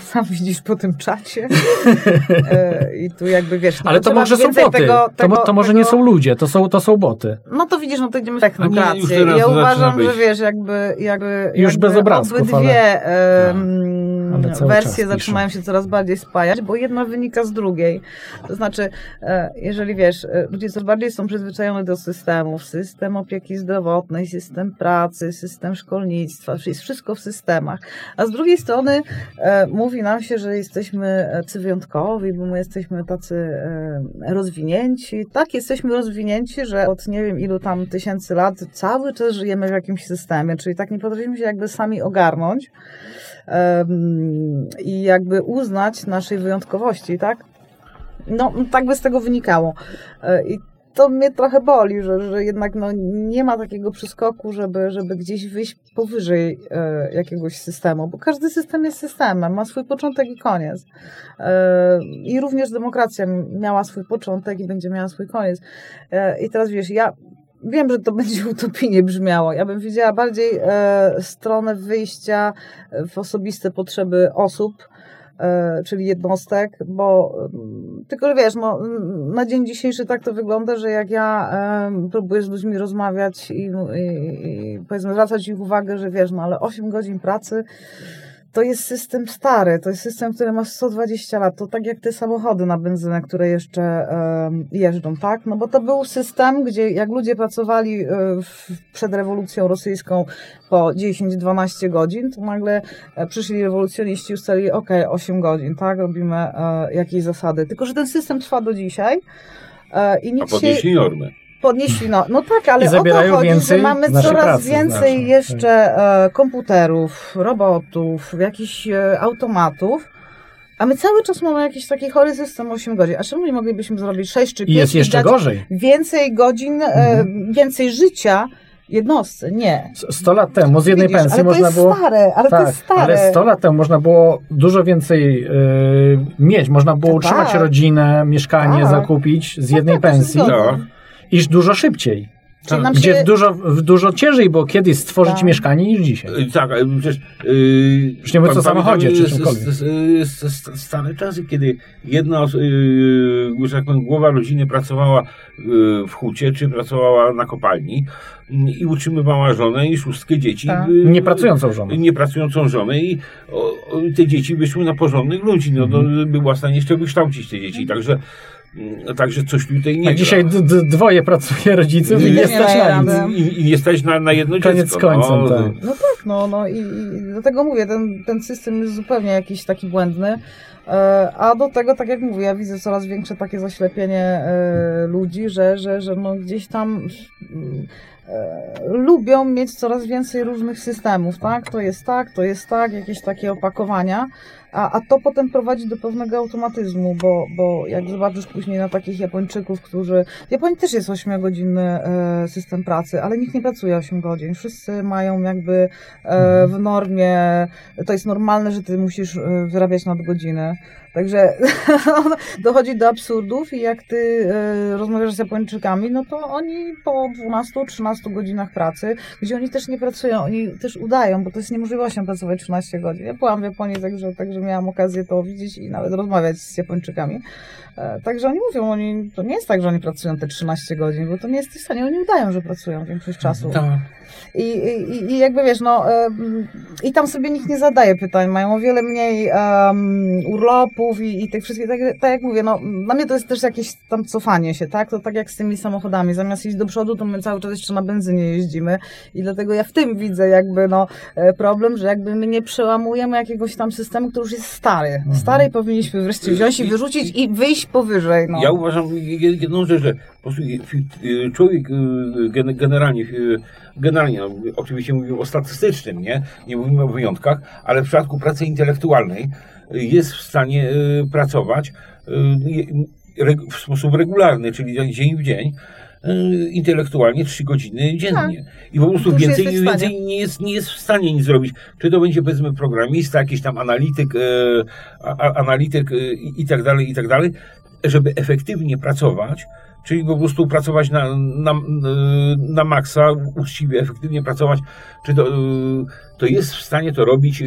sam [LAUGHS] widzisz po tym czacie. [LAUGHS] E, I tu jakby wiesz... no Ale to może są boty. Tego, to, mo- tego, to może tego... nie są ludzie, to są, to są boty. No to widzisz, no to idziemy w technokrację. Ja to uważam, być. że wiesz, jakby, jakby, Już jakby bez obrazków, obydwie ale- cały wersje czas piszą. zaczynają się coraz bardziej spajać, bo jedna wynika z drugiej. To znaczy, e, jeżeli wiesz, e, ludzie coraz bardziej są przyzwyczajeni do systemów, system opieki zdrowotnej, system pracy, system szkolnictwa, jest wszystko w systemach. A z drugiej strony e, mówi nam się, że jesteśmy wyjątkowi, bo my jesteśmy tacy rozwinięci. Tak, jesteśmy rozwinięci, że od nie wiem ilu tam tysięcy lat cały czas żyjemy w jakimś systemie, czyli tak nie potrafimy się jakby sami ogarnąć em, i jakby uznać naszej wyjątkowości, tak? No, tak by z tego wynikało. E, I to mnie trochę boli, że, że jednak no, nie ma takiego przeskoku, żeby, żeby gdzieś wyjść powyżej e, jakiegoś systemu, bo każdy system jest systemem, ma swój początek i koniec. E, I również demokracja miała swój początek i będzie miała swój koniec. E, I teraz wiesz, ja wiem, że to [LAUGHS] będzie utopijnie brzmiało. Ja bym widziała bardziej e, stronę wyjścia w osobiste potrzeby osób, e, czyli jednostek, bo mm, tylko, wiesz, no, na dzień dzisiejszy tak to wygląda, że jak ja em, próbuję z ludźmi rozmawiać i, i, i powiedzmy zwracać ich uwagę, że wiesz, no ale 8 godzin pracy to jest system stary, to jest system, który ma 120 lat. To tak jak te samochody na benzynę, które jeszcze jeżdżą, tak? No bo to był system, gdzie jak ludzie pracowali e, w, przed rewolucją rosyjską po 10-12 godzin, to nagle e, przyszli rewolucjoniści i ustalili, ok, 8 godzin, tak? Robimy e, jakieś zasady. Tylko, że ten system trwa do dzisiaj. E, I A nikt się podnieśli normy. Podnieśli, no, no tak, ale I o to zabierają chodzi, więcej że mamy coraz pracy, więcej znaczy. jeszcze e, komputerów, robotów, jakichś e, automatów, a my cały czas mamy jakiś taki chory system 8 godzin. A czemu nie moglibyśmy zrobić 6 czy 5 I jest jeszcze dać gorzej. więcej godzin, e, Mhm. więcej życia jednostce? Nie. 100 lat temu z jednej Widzisz, pensji ale to można jest było... stare, ale to tak, jest stare. ale 100 lat temu można było dużo więcej y, mieć. Można było Tak. utrzymać rodzinę, mieszkanie, Tak. zakupić z jednej tak, to pensji, Tak. iż dużo szybciej. Czyli nam Gdzie się- dużo, dużo ciężej było kiedyś stworzyć Tak. mieszkanie niż dzisiaj. Y, Tak, y, przecież. Yy, Już nie mówiąc o samochodzie czy czymkolwiek. Stare czasy, kiedy jedna, yy, tak powiem, głowa rodziny pracowała yy, w hucie, czy pracowała na kopalni yy, i utrzymywała żonę i szóstkę dzieci. Tak. yy, Niepracującą żonę. Niepracującą żonę i o, o, te dzieci wyszły na porządnych ludzi. No, to Mhm. była w stanie jeszcze wykształcić te dzieci. Także, mm, także coś tutaj nie A gra. dzisiaj d- d- dwoje pracuje rodziców i Nie nie daje stać na nic. I, I nie stać na, na jedno Koniec dziecko. z końcem, no, tak. No tak, no, no i, i dlatego mówię, ten, ten system jest zupełnie jakiś taki błędny. E, A do tego, tak jak mówię, ja widzę coraz większe takie zaślepienie e, ludzi, że, że, że no gdzieś tam e, lubią mieć coraz więcej różnych systemów, tak? To jest tak, to jest tak, jakieś takie opakowania, a, a to potem prowadzi do pewnego automatyzmu, bo, bo jak zobaczysz później na takich Japończyków, którzy... W Japonii też jest 8-godzinny e, system pracy, ale nikt nie pracuje 8 godzin. Wszyscy mają jakby e, w normie, to jest normalne, że ty musisz e, wyrabiać nadgodziny. Także [LAUGHS] dochodzi do absurdów i jak ty rozmawiasz z Japończykami, no to oni po 12-13 godzinach pracy, gdzie oni też nie pracują, oni też udają, bo to jest niemożliwością pracować 13 godzin. Ja byłam w Japonii, także, także miałam okazję to widzieć i nawet rozmawiać z Japończykami. E, Także oni mówią, oni, to nie jest tak, że oni pracują te 13 godzin, bo to nie jest w stanie, oni udają, że pracują większość czasu. Tak. I, i, I jakby wiesz, no i tam sobie nikt nie zadaje pytań, mają o wiele mniej em, urlopów i, i tych wszystkich, tak, tak jak mówię, no dla mnie to jest też jakieś tam cofanie się, tak? To tak jak z tymi samochodami, zamiast iść do przodu, to my cały czas jeszcze na benzynie jeździmy i dlatego ja w tym widzę jakby no e, problem, że jakby my nie przełamujemy jakiegoś tam systemu, który już jest stary. Stary i powinniśmy wreszcie wziąć i wyrzucić i wyjść powyżej, no. Ja uważam jed- jedną rzecz, że po prostu y, człowiek y, gen- generalnie, y, generalnie no, oczywiście mówimy o statystycznym, nie? nie mówimy o wyjątkach, ale w przypadku pracy intelektualnej jest w stanie pracować w sposób regularny, czyli dzień w dzień, intelektualnie 3 godziny dziennie. I po prostu Tak. Więcej, jesteś w stanie. więcej nie, jest, nie jest w stanie nic zrobić. Czy to będzie powiedzmy programista, jakiś tam analityk, e, a, analityk e, i, tak dalej, i tak dalej, żeby efektywnie pracować, czyli po prostu pracować na, na, na maksa, uczciwie, efektywnie pracować, czy to, to jest w stanie to robić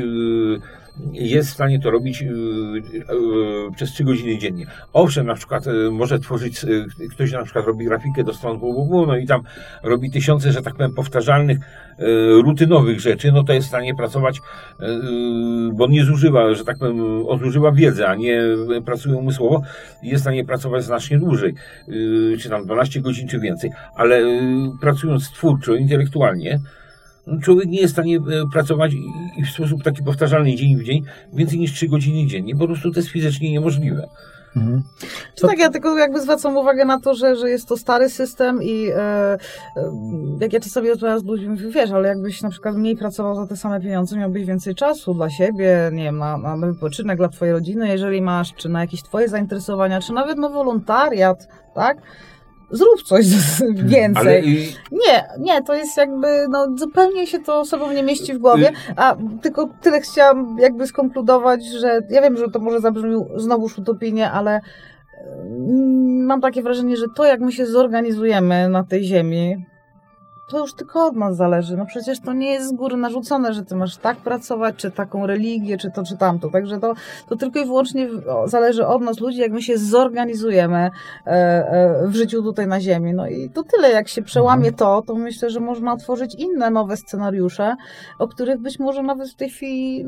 jest w stanie to robić yy, yy, przez 3 godziny dziennie. Owszem, na przykład yy, może tworzyć, yy, ktoś na przykład robi grafikę do stron www, no i tam robi tysiące, że tak powiem, powtarzalnych, yy, rutynowych rzeczy, no to jest w stanie pracować, bo nie zużywa, że tak powiem, odużywa wiedzy, a nie pracuje umysłowo, jest w stanie pracować znacznie dłużej, czy tam 12 godzin, czy więcej, ale pracując twórczo, intelektualnie, człowiek nie jest w stanie e, pracować i- w sposób taki powtarzalny dzień w dzień więcej niż 3 godziny dziennie. Po prostu to jest fizycznie niemożliwe. Mhm. Czy tak, ja tylko jakby zwracam uwagę na to, że, że jest to stary system i e, e, jak ja czasami rozmawiam z ludźmi, mówię, wiesz, ale jakbyś na przykład mniej pracował za te same pieniądze, miałbyś więcej czasu dla siebie, nie wiem, na, na wypoczynek dla twojej rodziny, jeżeli masz, czy na jakieś twoje zainteresowania, czy nawet na wolontariat, tak? Zrób coś więcej. Ale y, Nie, nie, to jest jakby, no zupełnie się to osobom nie mieści w głowie, a tylko tyle chciałam jakby skonkludować, że ja wiem, że to może zabrzmi znowuż utopijnie, ale mm, mam takie wrażenie, że to jak my się zorganizujemy na tej ziemi, to już tylko od nas zależy. No przecież to nie jest z góry narzucone, że ty masz tak pracować, czy taką religię, czy to, czy tamto. Także to, to tylko i wyłącznie zależy od nas ludzi, jak my się zorganizujemy e, e, w życiu tutaj na ziemi. No i to tyle. Jak się przełamie to, to myślę, że można otworzyć inne nowe scenariusze, o których być może nawet w tej chwili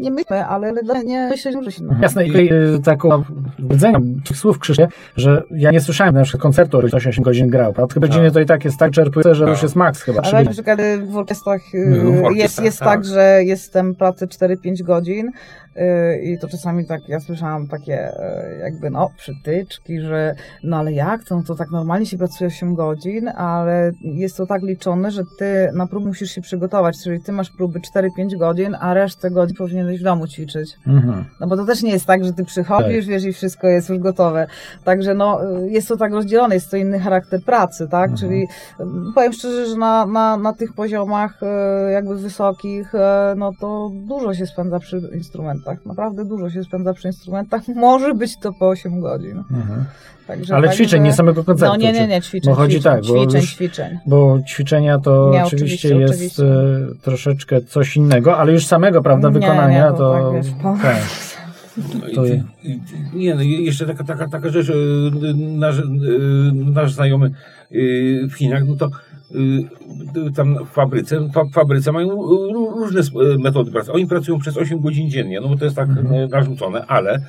nie myślimy, ale dla nie myślę, że się Jasne, i y, taką widzenia tych słów Krzysztof, że ja nie słyszałem na przykład koncertu, ktoś 8 godzin grał. A chyba dziennie to i tak jest tak czerpujące, że Tak. już jest maks chyba. Ale na przykład y, w orkiestrach y, w orkiestrach, jest, jest tak. tak, że jestem pracy 4-5 godzin y, i to czasami tak, ja słyszałam takie y, jakby no przytyczki, że no ale jak to, no to tak normalnie się pracuje 8 godzin, ale jest to tak liczone, że ty na próbę musisz się przygotować, czyli ty masz próby 4-5 godzin, a resztę godzin powinieneś w domu ćwiczyć. Mhm. No bo to też nie jest tak, że ty przychodzisz, wiesz, i wszystko jest już gotowe. Także no, jest to tak rozdzielone, jest to inny charakter pracy, tak? Mhm. Czyli y, powiem szczerze, że na, na, na tych poziomach y, jakby wysokich, y, no to dużo się spędza przy instrumentach. Naprawdę dużo się spędza przy instrumentach. [LAUGHS] Może być to po 8 godzin. Mhm. Także, Ale także- ćwiczeń, nie samego koncertu. No nie, nie, nie, ćwiczeń, bo chodzi ćwiczeń, tak, bo ćwiczeń, już- ćwiczeń. Bo ćwiczenia to Nie, oczywiście, oczywiście, jest oczywiście. e, troszeczkę coś innego, ale już samego, prawda, Nie, wykonania nie, to tak, wiesz, po- tak. No i i- Nie, no jeszcze taka, taka, taka rzecz, y, nasz, y, nasz znajomy y, w Chinach, no to y, tam w fabryce, fa- fabryce mają ró- różne sp- metody pracy. Oni pracują przez 8 godzin dziennie, no bo to jest tak Mhm. y, narzucone, ale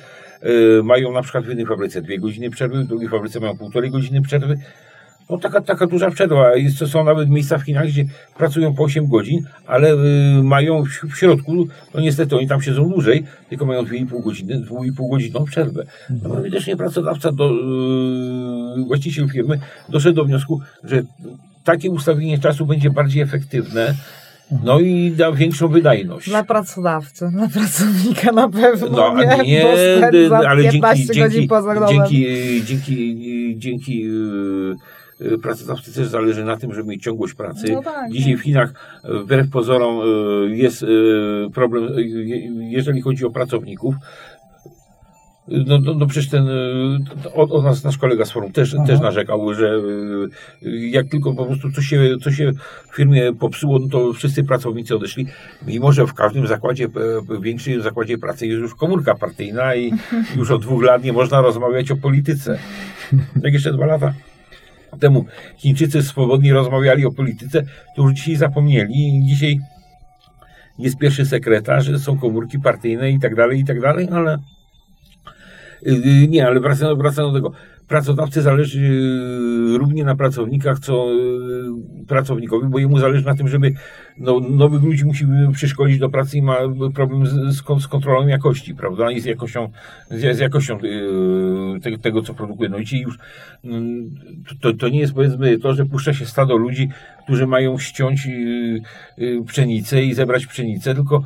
y, mają na przykład w jednej fabryce dwie godziny przerwy, w drugiej fabryce mają półtorej godziny przerwy. No taka, taka duża przerwa. Jest, są nawet miejsca w Chinach, gdzie pracują po 8 godzin, ale y, mają w, w środku, no niestety oni tam siedzą dłużej, tylko mają 2,5 godziny, 2,5 godzinną przerwę. No widocznie pracodawca, do, y, właściciel firmy doszedł do wniosku, że takie ustawienie czasu będzie bardziej efektywne, no i da większą wydajność. Dla pracodawcy, dla pracownika na pewno No, nie, nie, ale 15 dzięki, dzięki, dzięki, dzięki, dzięki y, y, pracodawcy też zależy na tym, żeby mieć ciągłość pracy. No tak, Dzisiaj w Chinach, wbrew pozorom, y, jest y, problem, je- jeżeli chodzi o pracowników. No, no, no przecież ten, od, od nas nasz kolega z forum też, Aha. też narzekał, że y, jak tylko po prostu coś się, coś się w firmie popsuło, no to wszyscy pracownicy odeszli, mimo że w każdym zakładzie, e, w większym zakładzie pracy jest już komórka partyjna i [LAUGHS] już od dwóch lat nie można rozmawiać o polityce. Jak jeszcze dwa lata temu Chińczycy swobodnie rozmawiali o polityce, to już dzisiaj zapomnieli i dzisiaj jest pierwszy sekretarz, są komórki partyjne i tak dalej, i tak dalej, ale Yy, Nie, ale wracając, wracając do tego. Pracodawcy zależy yy, równie na pracownikach, co yy, pracownikowi, bo jemu zależy na tym, żeby no, nowych ludzi musi przeszkolić do pracy i ma problem z, z, kon- z kontrolą jakości, prawda? I z jakością, z, z jakością yy, tego, tego, co produkuje. No i dzisiaj już mm, to, to nie jest powiedzmy to, że puszcza się stado ludzi, którzy mają ściąć pszenicę i zebrać pszenicę, tylko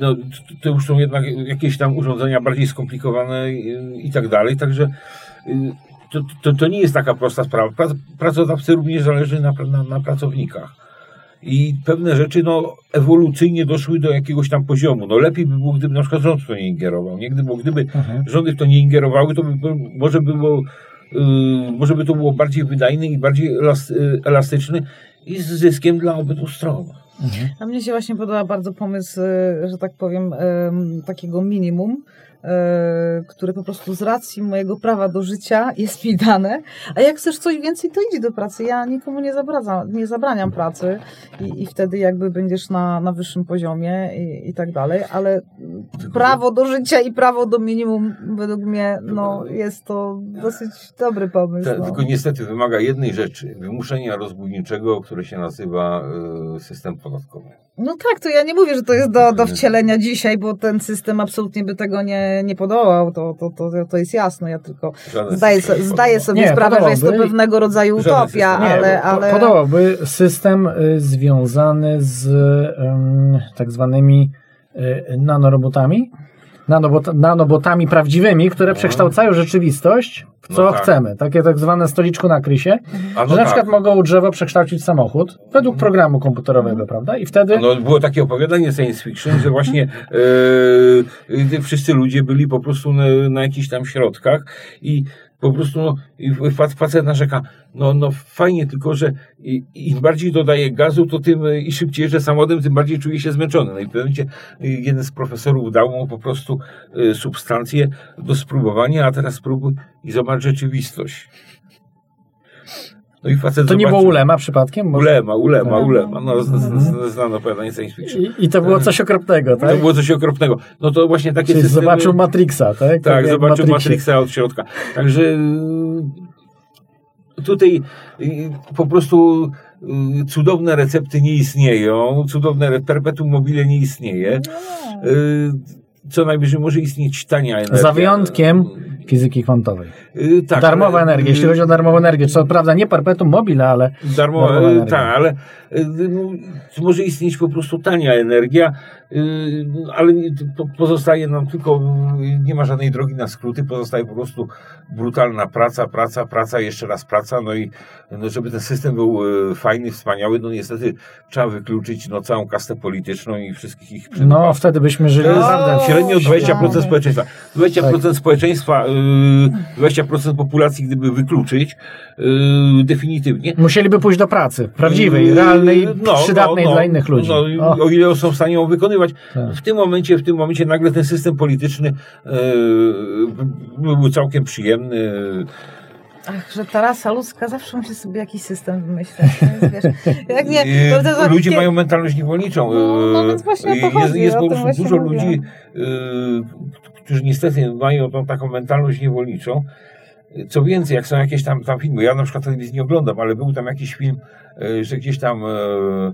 no, to, już są jednak jakieś tam urządzenia bardziej skomplikowane i, i tak dalej, także to, to, to nie jest taka prosta sprawa. Prac, pracodawcy również zależy na, na, na pracownikach. I pewne rzeczy no, ewolucyjnie doszły do jakiegoś tam poziomu. No lepiej by było, gdyby na przykład rząd w to nie ingerował. Nie? Gdyby, gdyby Mhm. rządy w to nie ingerowały, to by, może by było, y, może by to było bardziej wydajne i bardziej y, elastyczne i z zyskiem dla obydwu stron. A mnie się właśnie podoba bardzo pomysł, e, że tak powiem, em, takiego minimum, które po prostu z racji mojego prawa do życia jest mi dane, a jak chcesz coś więcej, to idź do pracy. Ja nikomu nie, zabradza, nie zabraniam pracy i, i wtedy jakby będziesz na, na wyższym poziomie i, i tak dalej, ale prawo do życia i prawo do minimum według mnie no, jest to dosyć dobry pomysł. Te, no. Tylko niestety wymaga jednej rzeczy, wymuszenia rozbójniczego, które się nazywa e, system podatkowy. No tak, to ja nie mówię, że to jest do, do wcielenia dzisiaj, bo ten system absolutnie by tego nie, nie podołał, to, to, to, to jest jasne, ja tylko Żaden zdaję, so, zdaję sobie Nie, sprawę, że jest to pewnego rodzaju utopia, nie, ale... ale... Podobałby system y, związany z ym, tak zwanymi y, nanorobotami. Nanobot, nanobotami prawdziwymi, które przekształcają rzeczywistość w co No tak. chcemy. Takie tak zwane stoliczku na krysie, A że na tak. przykład mogą drzewo przekształcić samochód według programu komputerowego, prawda? I wtedy No, było takie opowiadanie science fiction, że właśnie e, wszyscy ludzie byli po prostu na, na jakichś tam środkach i po prostu no, facet narzeka, no, no fajnie, tylko że im bardziej dodaje gazu, to tym e, i szybciej jeżdżę samochodem, tym bardziej czuje się zmęczony. No i w pewnym momencie e, jeden z profesorów dał mu po prostu e, substancję do spróbowania, a teraz spróbuj i zobacz rzeczywistość. No i facet to nie było zobaczył- ulema przypadkiem? Bo- Ulema, ulema, ulema. No, z- z- Mhm. science fiction. I, I to było coś okropnego, tak? To było coś okropnego. No to właśnie takie Czyli systemy... zobaczył Matrixa, tak? Tak, jak zobaczył Matrixie. Matrixa od środka. Także y, tutaj y, po prostu y, cudowne recepty nie istnieją, cudowne perpetuum mobile nie istnieje. Y, Co najwyżej może istnieć tania energia. Za wyjątkiem fizyki kwantowej. Y, tak, Darmowa ale- energia, jeśli chodzi o darmową energię. Co prawda nie perpetuum mobile, ale Darmowa, Darmowa y, energia. tak, ale y, no, może istnieć po prostu tania energia, y, ale pozostaje nam tylko, y, nie ma żadnej drogi na skróty, pozostaje po prostu brutalna praca, praca, praca, jeszcze raz praca, no i no, żeby ten system był y, fajny, wspaniały, no niestety trzeba wykluczyć no, całą kastę polityczną i wszystkich ich no wtedy byśmy żyli naprawdę... średnio 20% świetnie. społeczeństwa. 20% społeczeństwa, y, 20% populacji, gdyby wykluczyć, y, definitywnie. Musieliby pójść do pracy, prawdziwej, Yy, realnej, no, przydatnej no, no, dla innych ludzi. No, O, ile są w stanie ją wykonywać. Tak. W tym momencie, w tym momencie nagle ten system polityczny yy, był całkiem przyjemny. Ach, że ta rasa ludzka zawsze musi sobie jakiś system jest, wiesz, [LAUGHS] jak nie, to, ludzie mają mentalność niewolniczą. No, no więc właśnie o to jest, chodzi, jest po prostu dużo mówię. ludzi, którzy niestety mają tą taką mentalność niewolniczą. Co więcej, jak są jakieś tam, tam filmy, ja na przykład telewizji nie oglądam, ale był tam jakiś film, e, że gdzieś tam e, e,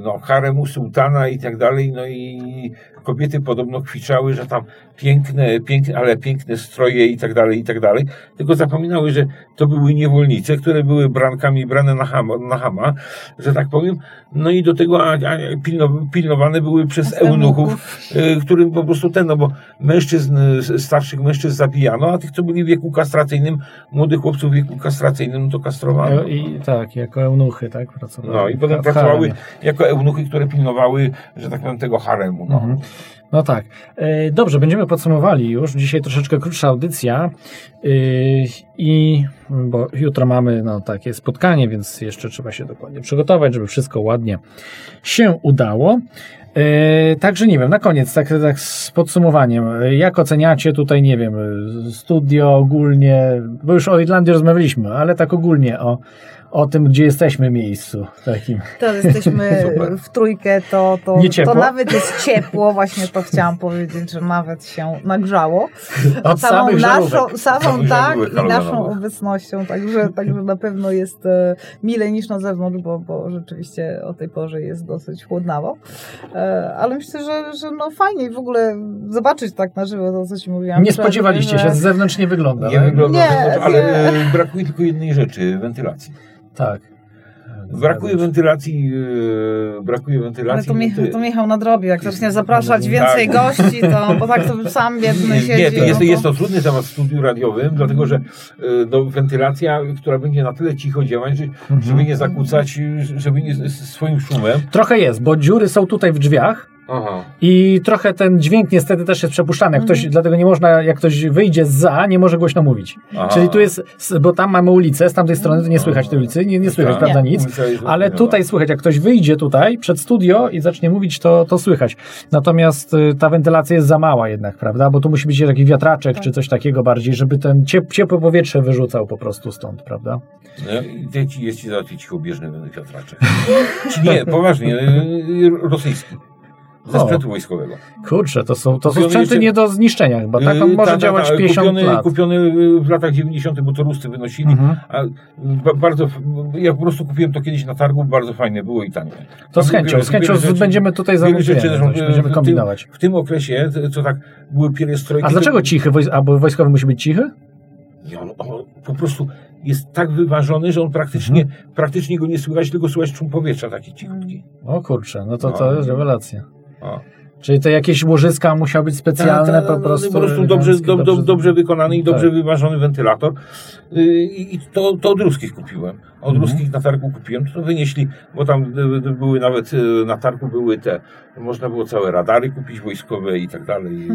no, haremu sułtana i tak dalej, no i kobiety podobno kwiczały, że tam piękne, piękne, ale piękne stroje i tak dalej, i tak dalej, tylko zapominały, że to były niewolnice, które były brankami brane na hama, na hama że tak powiem, no i do tego a, a, pilno, pilnowane były przez eunuchów, e, którym po prostu ten, no bo mężczyzn, starszych mężczyzn zabijano, a tych, co byli w wieku kastracyjnym, młodych chłopców w wieku kastracyjnym, no to kastrowano. I tak, jako eunuchy, tak? Pracowały No i potem pracowały jako eunuchy, które pilnowały, że tak powiem, tego haremu. No. Mhm. No tak. E, Dobrze, będziemy podsumowali już. Dzisiaj troszeczkę krótsza audycja. E, I bo jutro mamy no, takie spotkanie, więc jeszcze trzeba się dokładnie przygotować, żeby wszystko ładnie się udało. E, Także nie wiem, na koniec, tak, tak z podsumowaniem, jak oceniacie tutaj, nie wiem, studio ogólnie, bo już o Irlandii rozmawialiśmy, ale tak ogólnie o, o tym, gdzie jesteśmy miejscu takim. Teraz jesteśmy [LAUGHS] Super. w trójkę, to, to, to nawet jest ciepło, właśnie to chciałam powiedzieć, że nawet się nagrzało. Od Samą samych naszą, żarówek. samą Samych tak żarówek i naszą obecnością, także, także na pewno jest e, milej niż na zewnątrz, bo, bo rzeczywiście o tej porze jest dosyć chłodnawo. E, ale myślę, że, że no fajnie w ogóle zobaczyć tak na żywo to, co ci mówiłam. Nie spodziewaliście się, że- z zewnątrz nie wygląda. Nie tak? wygląda, Nie, zewnątrz, ale nie. brakuje tylko jednej rzeczy, wentylacji. Tak. Brakuje wentylacji, e, brakuje Ale wentylacji. to, Michał, Ty- to Michał nadrobi, jak zacznie zapraszać Tak. więcej gości, to bo tak to [LAUGHS] sam biedny siedzi. nie, to jest, no jest to trudny temat w studiu radiowym, dlatego że e, no, wentylacja, która będzie na tyle cicho działać, że, Mhm. żeby nie zakłócać, żeby nie swoim szumem. Trochę jest, bo dziury są tutaj w drzwiach, Aha. I trochę ten dźwięk niestety też jest przepuszczany. Jak ktoś, Mhm. Dlatego nie można, jak ktoś wyjdzie za, nie może głośno mówić. Aha. Czyli tu jest, bo tam mamy ulicę, z tamtej strony to nie słychać tej ulicy, nie, nie słychać, Tak. prawda, Nie. nic. Ale tutaj słychać, jak ktoś wyjdzie tutaj przed studio i zacznie mówić, to, to słychać. Natomiast y, ta wentylacja jest za mała jednak, prawda? Bo tu musi być taki wiatraczek czy coś takiego bardziej, żeby ten ciep, ciepłe powietrze wyrzucał po prostu stąd, prawda? No, jest ci załatwić cichobieżny wiatraczek. [LAUGHS] nie, poważnie, y, rosyjski. Ze sprzętu wojskowego. Kurczę, to są, to są sprzęty jeszcze- nie do zniszczenia chyba, tak? On Y, może ta- ta- działać ta, 50 kupiony, lat. Kupiony y, w latach 90., bo to Ruscy wynosili. Mhm. A ba, bardzo, ja po prostu kupiłem to kiedyś na targu, bardzo fajne było i tanie. To z chęcią, z chęcią rzeczy- będziemy tutaj zamówić, y, będziemy w tym- kombinować. W tym okresie, co tak były pierestrojki... A dlaczego cichy? Woj- Albo wojskowy musi być cichy? I on, on po prostu jest tak wyważony, że on praktycznie, Mhm. praktycznie go nie słychać, tylko słychać szum powietrza taki cichutki. O kurczę, no to, No. to jest rewelacja. Czyli to jakieś łożyska musiały być specjalne Ta- ta- po prostu. Po prostu dobrze, do, do, dobrze wykonany i dobrze Tak. wyważony wentylator. Y, I, i to, to od ruskich kupiłem. Od Mhm. ruskich na targu kupiłem. To wynieśli, bo tam y, y, były nawet na targu były te, można było całe radary kupić wojskowe i tak dalej.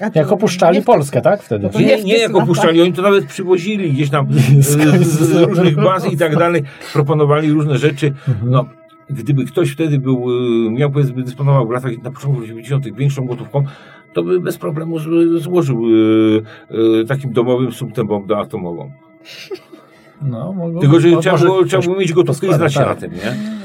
A to Jak opuszczali Polskę, tak? Wtedy. No to nie Nie, nie jak opuszczali, oni to nawet przywozili gdzieś tam [LAUGHS] z, z różnych baz i tak [LAUGHS] dalej, proponowali różne rzeczy. Mhm. No, gdyby ktoś wtedy był, y, miał powiedzmy, dysponował w latach na początku lat 90. większą gotówką, to by bez problemu złożył y, y, takim domowym subtem bombę atomową. No, mogło, Tylko, że trzeba było, mieć gotówkę i znać się tak. na tym, nie?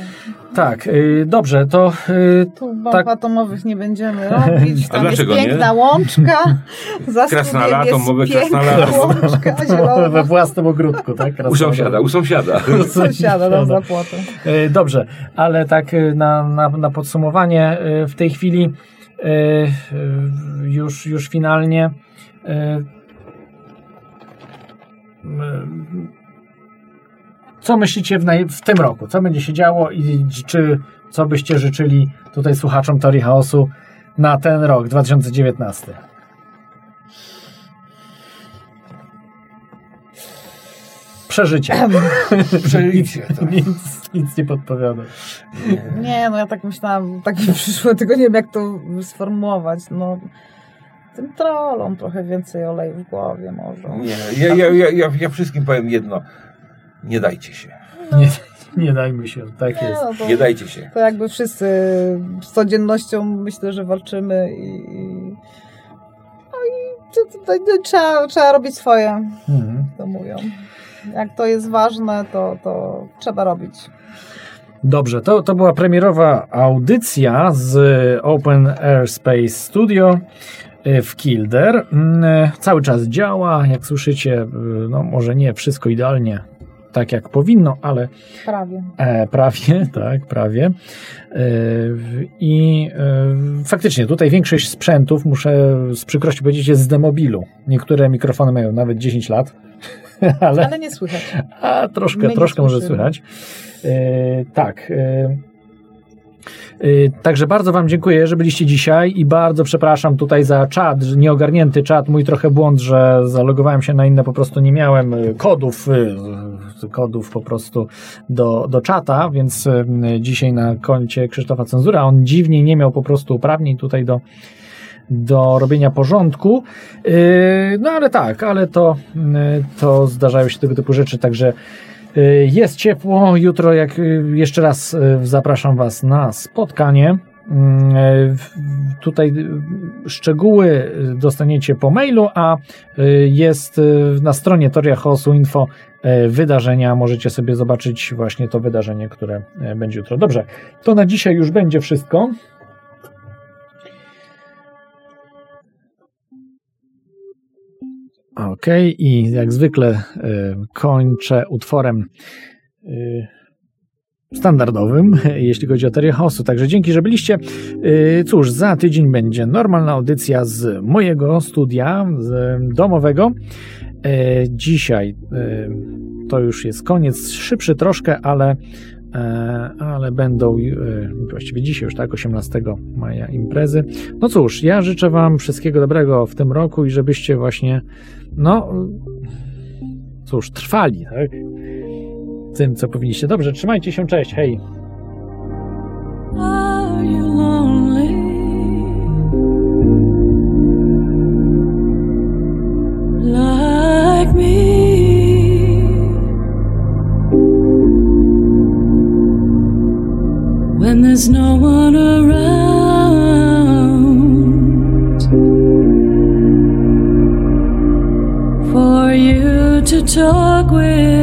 Tak, y, dobrze, to y, Tu bomb Tak. atomowych nie będziemy [LAUGHS] robić. A Tam jest dlaczego nie? piękna łączka. [LAUGHS] Za Krasna studiem lato, jest mowe krasna piękna lato. łączka [LAUGHS] we własnym ogródku, tak? U sąsiada, u sąsiada. Sąsiada nam zapłatą. E, Dobrze, ale tak e, na, na, na podsumowanie e, w tej chwili e, już, już finalnie co myślicie w, naj, w tym roku? Co będzie się działo i czy co byście życzyli tutaj słuchaczom Teorii Chaosu na ten rok 2019? Przeżycie. Przejdźcie [LAUGHS] to. nic, nic nie podpowiada. Nie, no ja tak myślałam, tak mi przyszło, tylko nie wiem jak to sformułować. No, tym trollom trochę więcej oleju w głowie może. Nie, ja, ja, ja, ja, ja wszystkim powiem jedno. Nie dajcie się. Nie, [LAUGHS] nie dajmy się, tak Nie, jest. no to, Nie dajcie się. to jakby wszyscy z codziennością myślę, że walczymy i, no i to, to, to, trzeba, trzeba robić swoje, Mhm. to mówią. Jak to jest ważne, to, to trzeba robić. Dobrze, to, to była premierowa audycja z Open Airspace Studio y, w Kilder. Mm, y, Cały czas działa, jak słyszycie, y, no może nie wszystko idealnie tak jak powinno, ale Prawie. E, prawie, [LAUGHS] tak, prawie. E, I e, faktycznie tutaj większość sprzętów, muszę z przykrością powiedzieć, jest z demobilu. Niektóre mikrofony mają nawet 10 lat, [LAUGHS] ale, Ale nie słychać. a troszkę, My troszkę może słychać. E, tak. E, e, Także bardzo Wam dziękuję, że byliście dzisiaj i bardzo przepraszam tutaj za czat, nieogarnięty czat, mój trochę błąd, że zalogowałem się na inne, po prostu nie miałem kodów, kodów po prostu do, do czata, więc e, dzisiaj na koncie Krzysztofa Cenzura on dziwnie nie miał po prostu uprawnień tutaj do, do robienia porządku. Yy, No ale tak, ale to, yy, to zdarzają się tego typu rzeczy, także jest ciepło. Jutro, jak jeszcze raz zapraszam Was na spotkanie. Yy, w- Tutaj yy, szczegóły dostaniecie po mailu, a yy, jest yy, na stronie Toria Chaosu Info yy, wydarzenia. Możecie sobie zobaczyć właśnie to wydarzenie, które yy, będzie jutro. Dobrze, to na dzisiaj już będzie wszystko. Okej, i jak zwykle y, kończę utworem y, standardowym, [LAUGHS] jeśli chodzi o teorię chaosu. Także dzięki, że byliście. Y, cóż, za tydzień będzie normalna audycja z mojego studia, z domowego. Y, dzisiaj y, to już jest koniec, szybszy troszkę, ale e, ale będą właściwie dzisiaj już tak, 18 maja imprezy. No cóż, ja życzę Wam wszystkiego dobrego w tym roku i żebyście właśnie no cóż, trwali, tak? tym, co powinniście. Dobrze, trzymajcie się, cześć, hej! when there's no one around for you to talk with.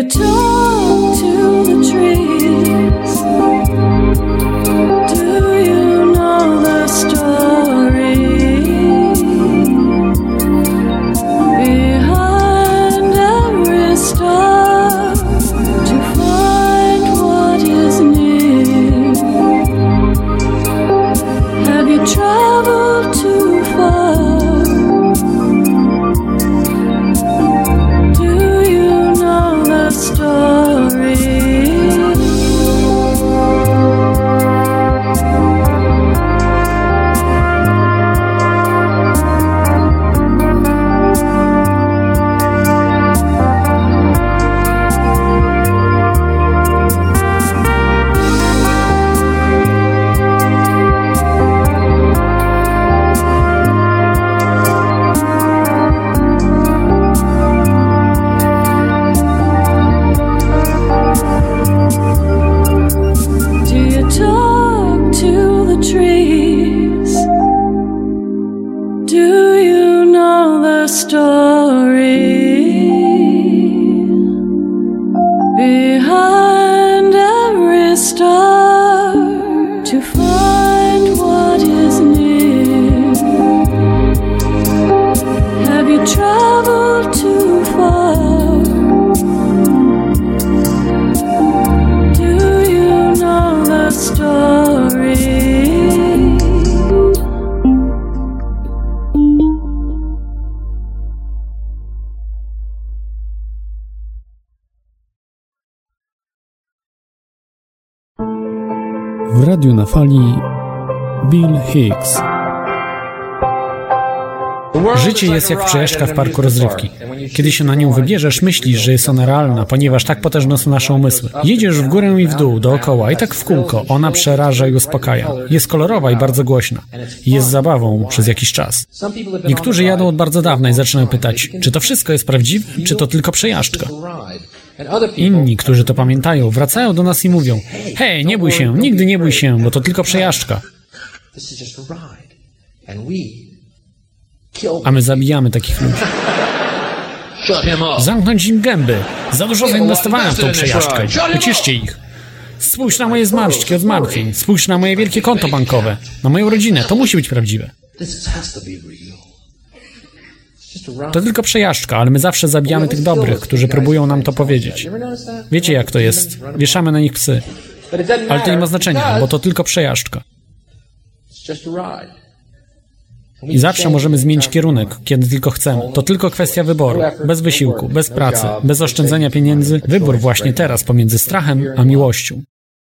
You talk to the trees? Życie jest jak przejażdżka w parku rozrywki. Kiedy się na nią wybierzesz, myślisz, że jest ona realna, ponieważ tak potężne są nasze umysły. Jedziesz w górę i w dół, dookoła i tak w kółko. Ona przeraża i uspokaja. Jest kolorowa i bardzo głośna. Jest zabawą przez jakiś czas. Niektórzy jadą od bardzo dawna i zaczynają pytać, czy to wszystko jest prawdziwe, czy to tylko przejażdżka. Inni, którzy to pamiętają, wracają do nas i mówią: Hej, nie bój się, nigdy nie bój się, bo to tylko przejażdżka. A my zabijamy takich ludzi. Zamknąć im gęby. Za dużo zainwestowałem w tą przejażdżkę. Uciszcie ich. Spójrz na moje zmarszczki od zmartwień. Spójrz na moje wielkie konto bankowe. Na moją rodzinę. To musi być prawdziwe. To tylko przejażdżka, ale my zawsze zabijamy tych dobrych, którzy próbują nam to powiedzieć. Wiecie jak to jest. Wieszamy na nich psy. Ale to nie ma znaczenia, bo to tylko przejażdżka. I zawsze możemy zmienić kierunek, kiedy tylko chcemy. To tylko kwestia wyboru. Bez wysiłku, bez pracy, bez oszczędzania pieniędzy. Wybór właśnie teraz pomiędzy strachem a miłością.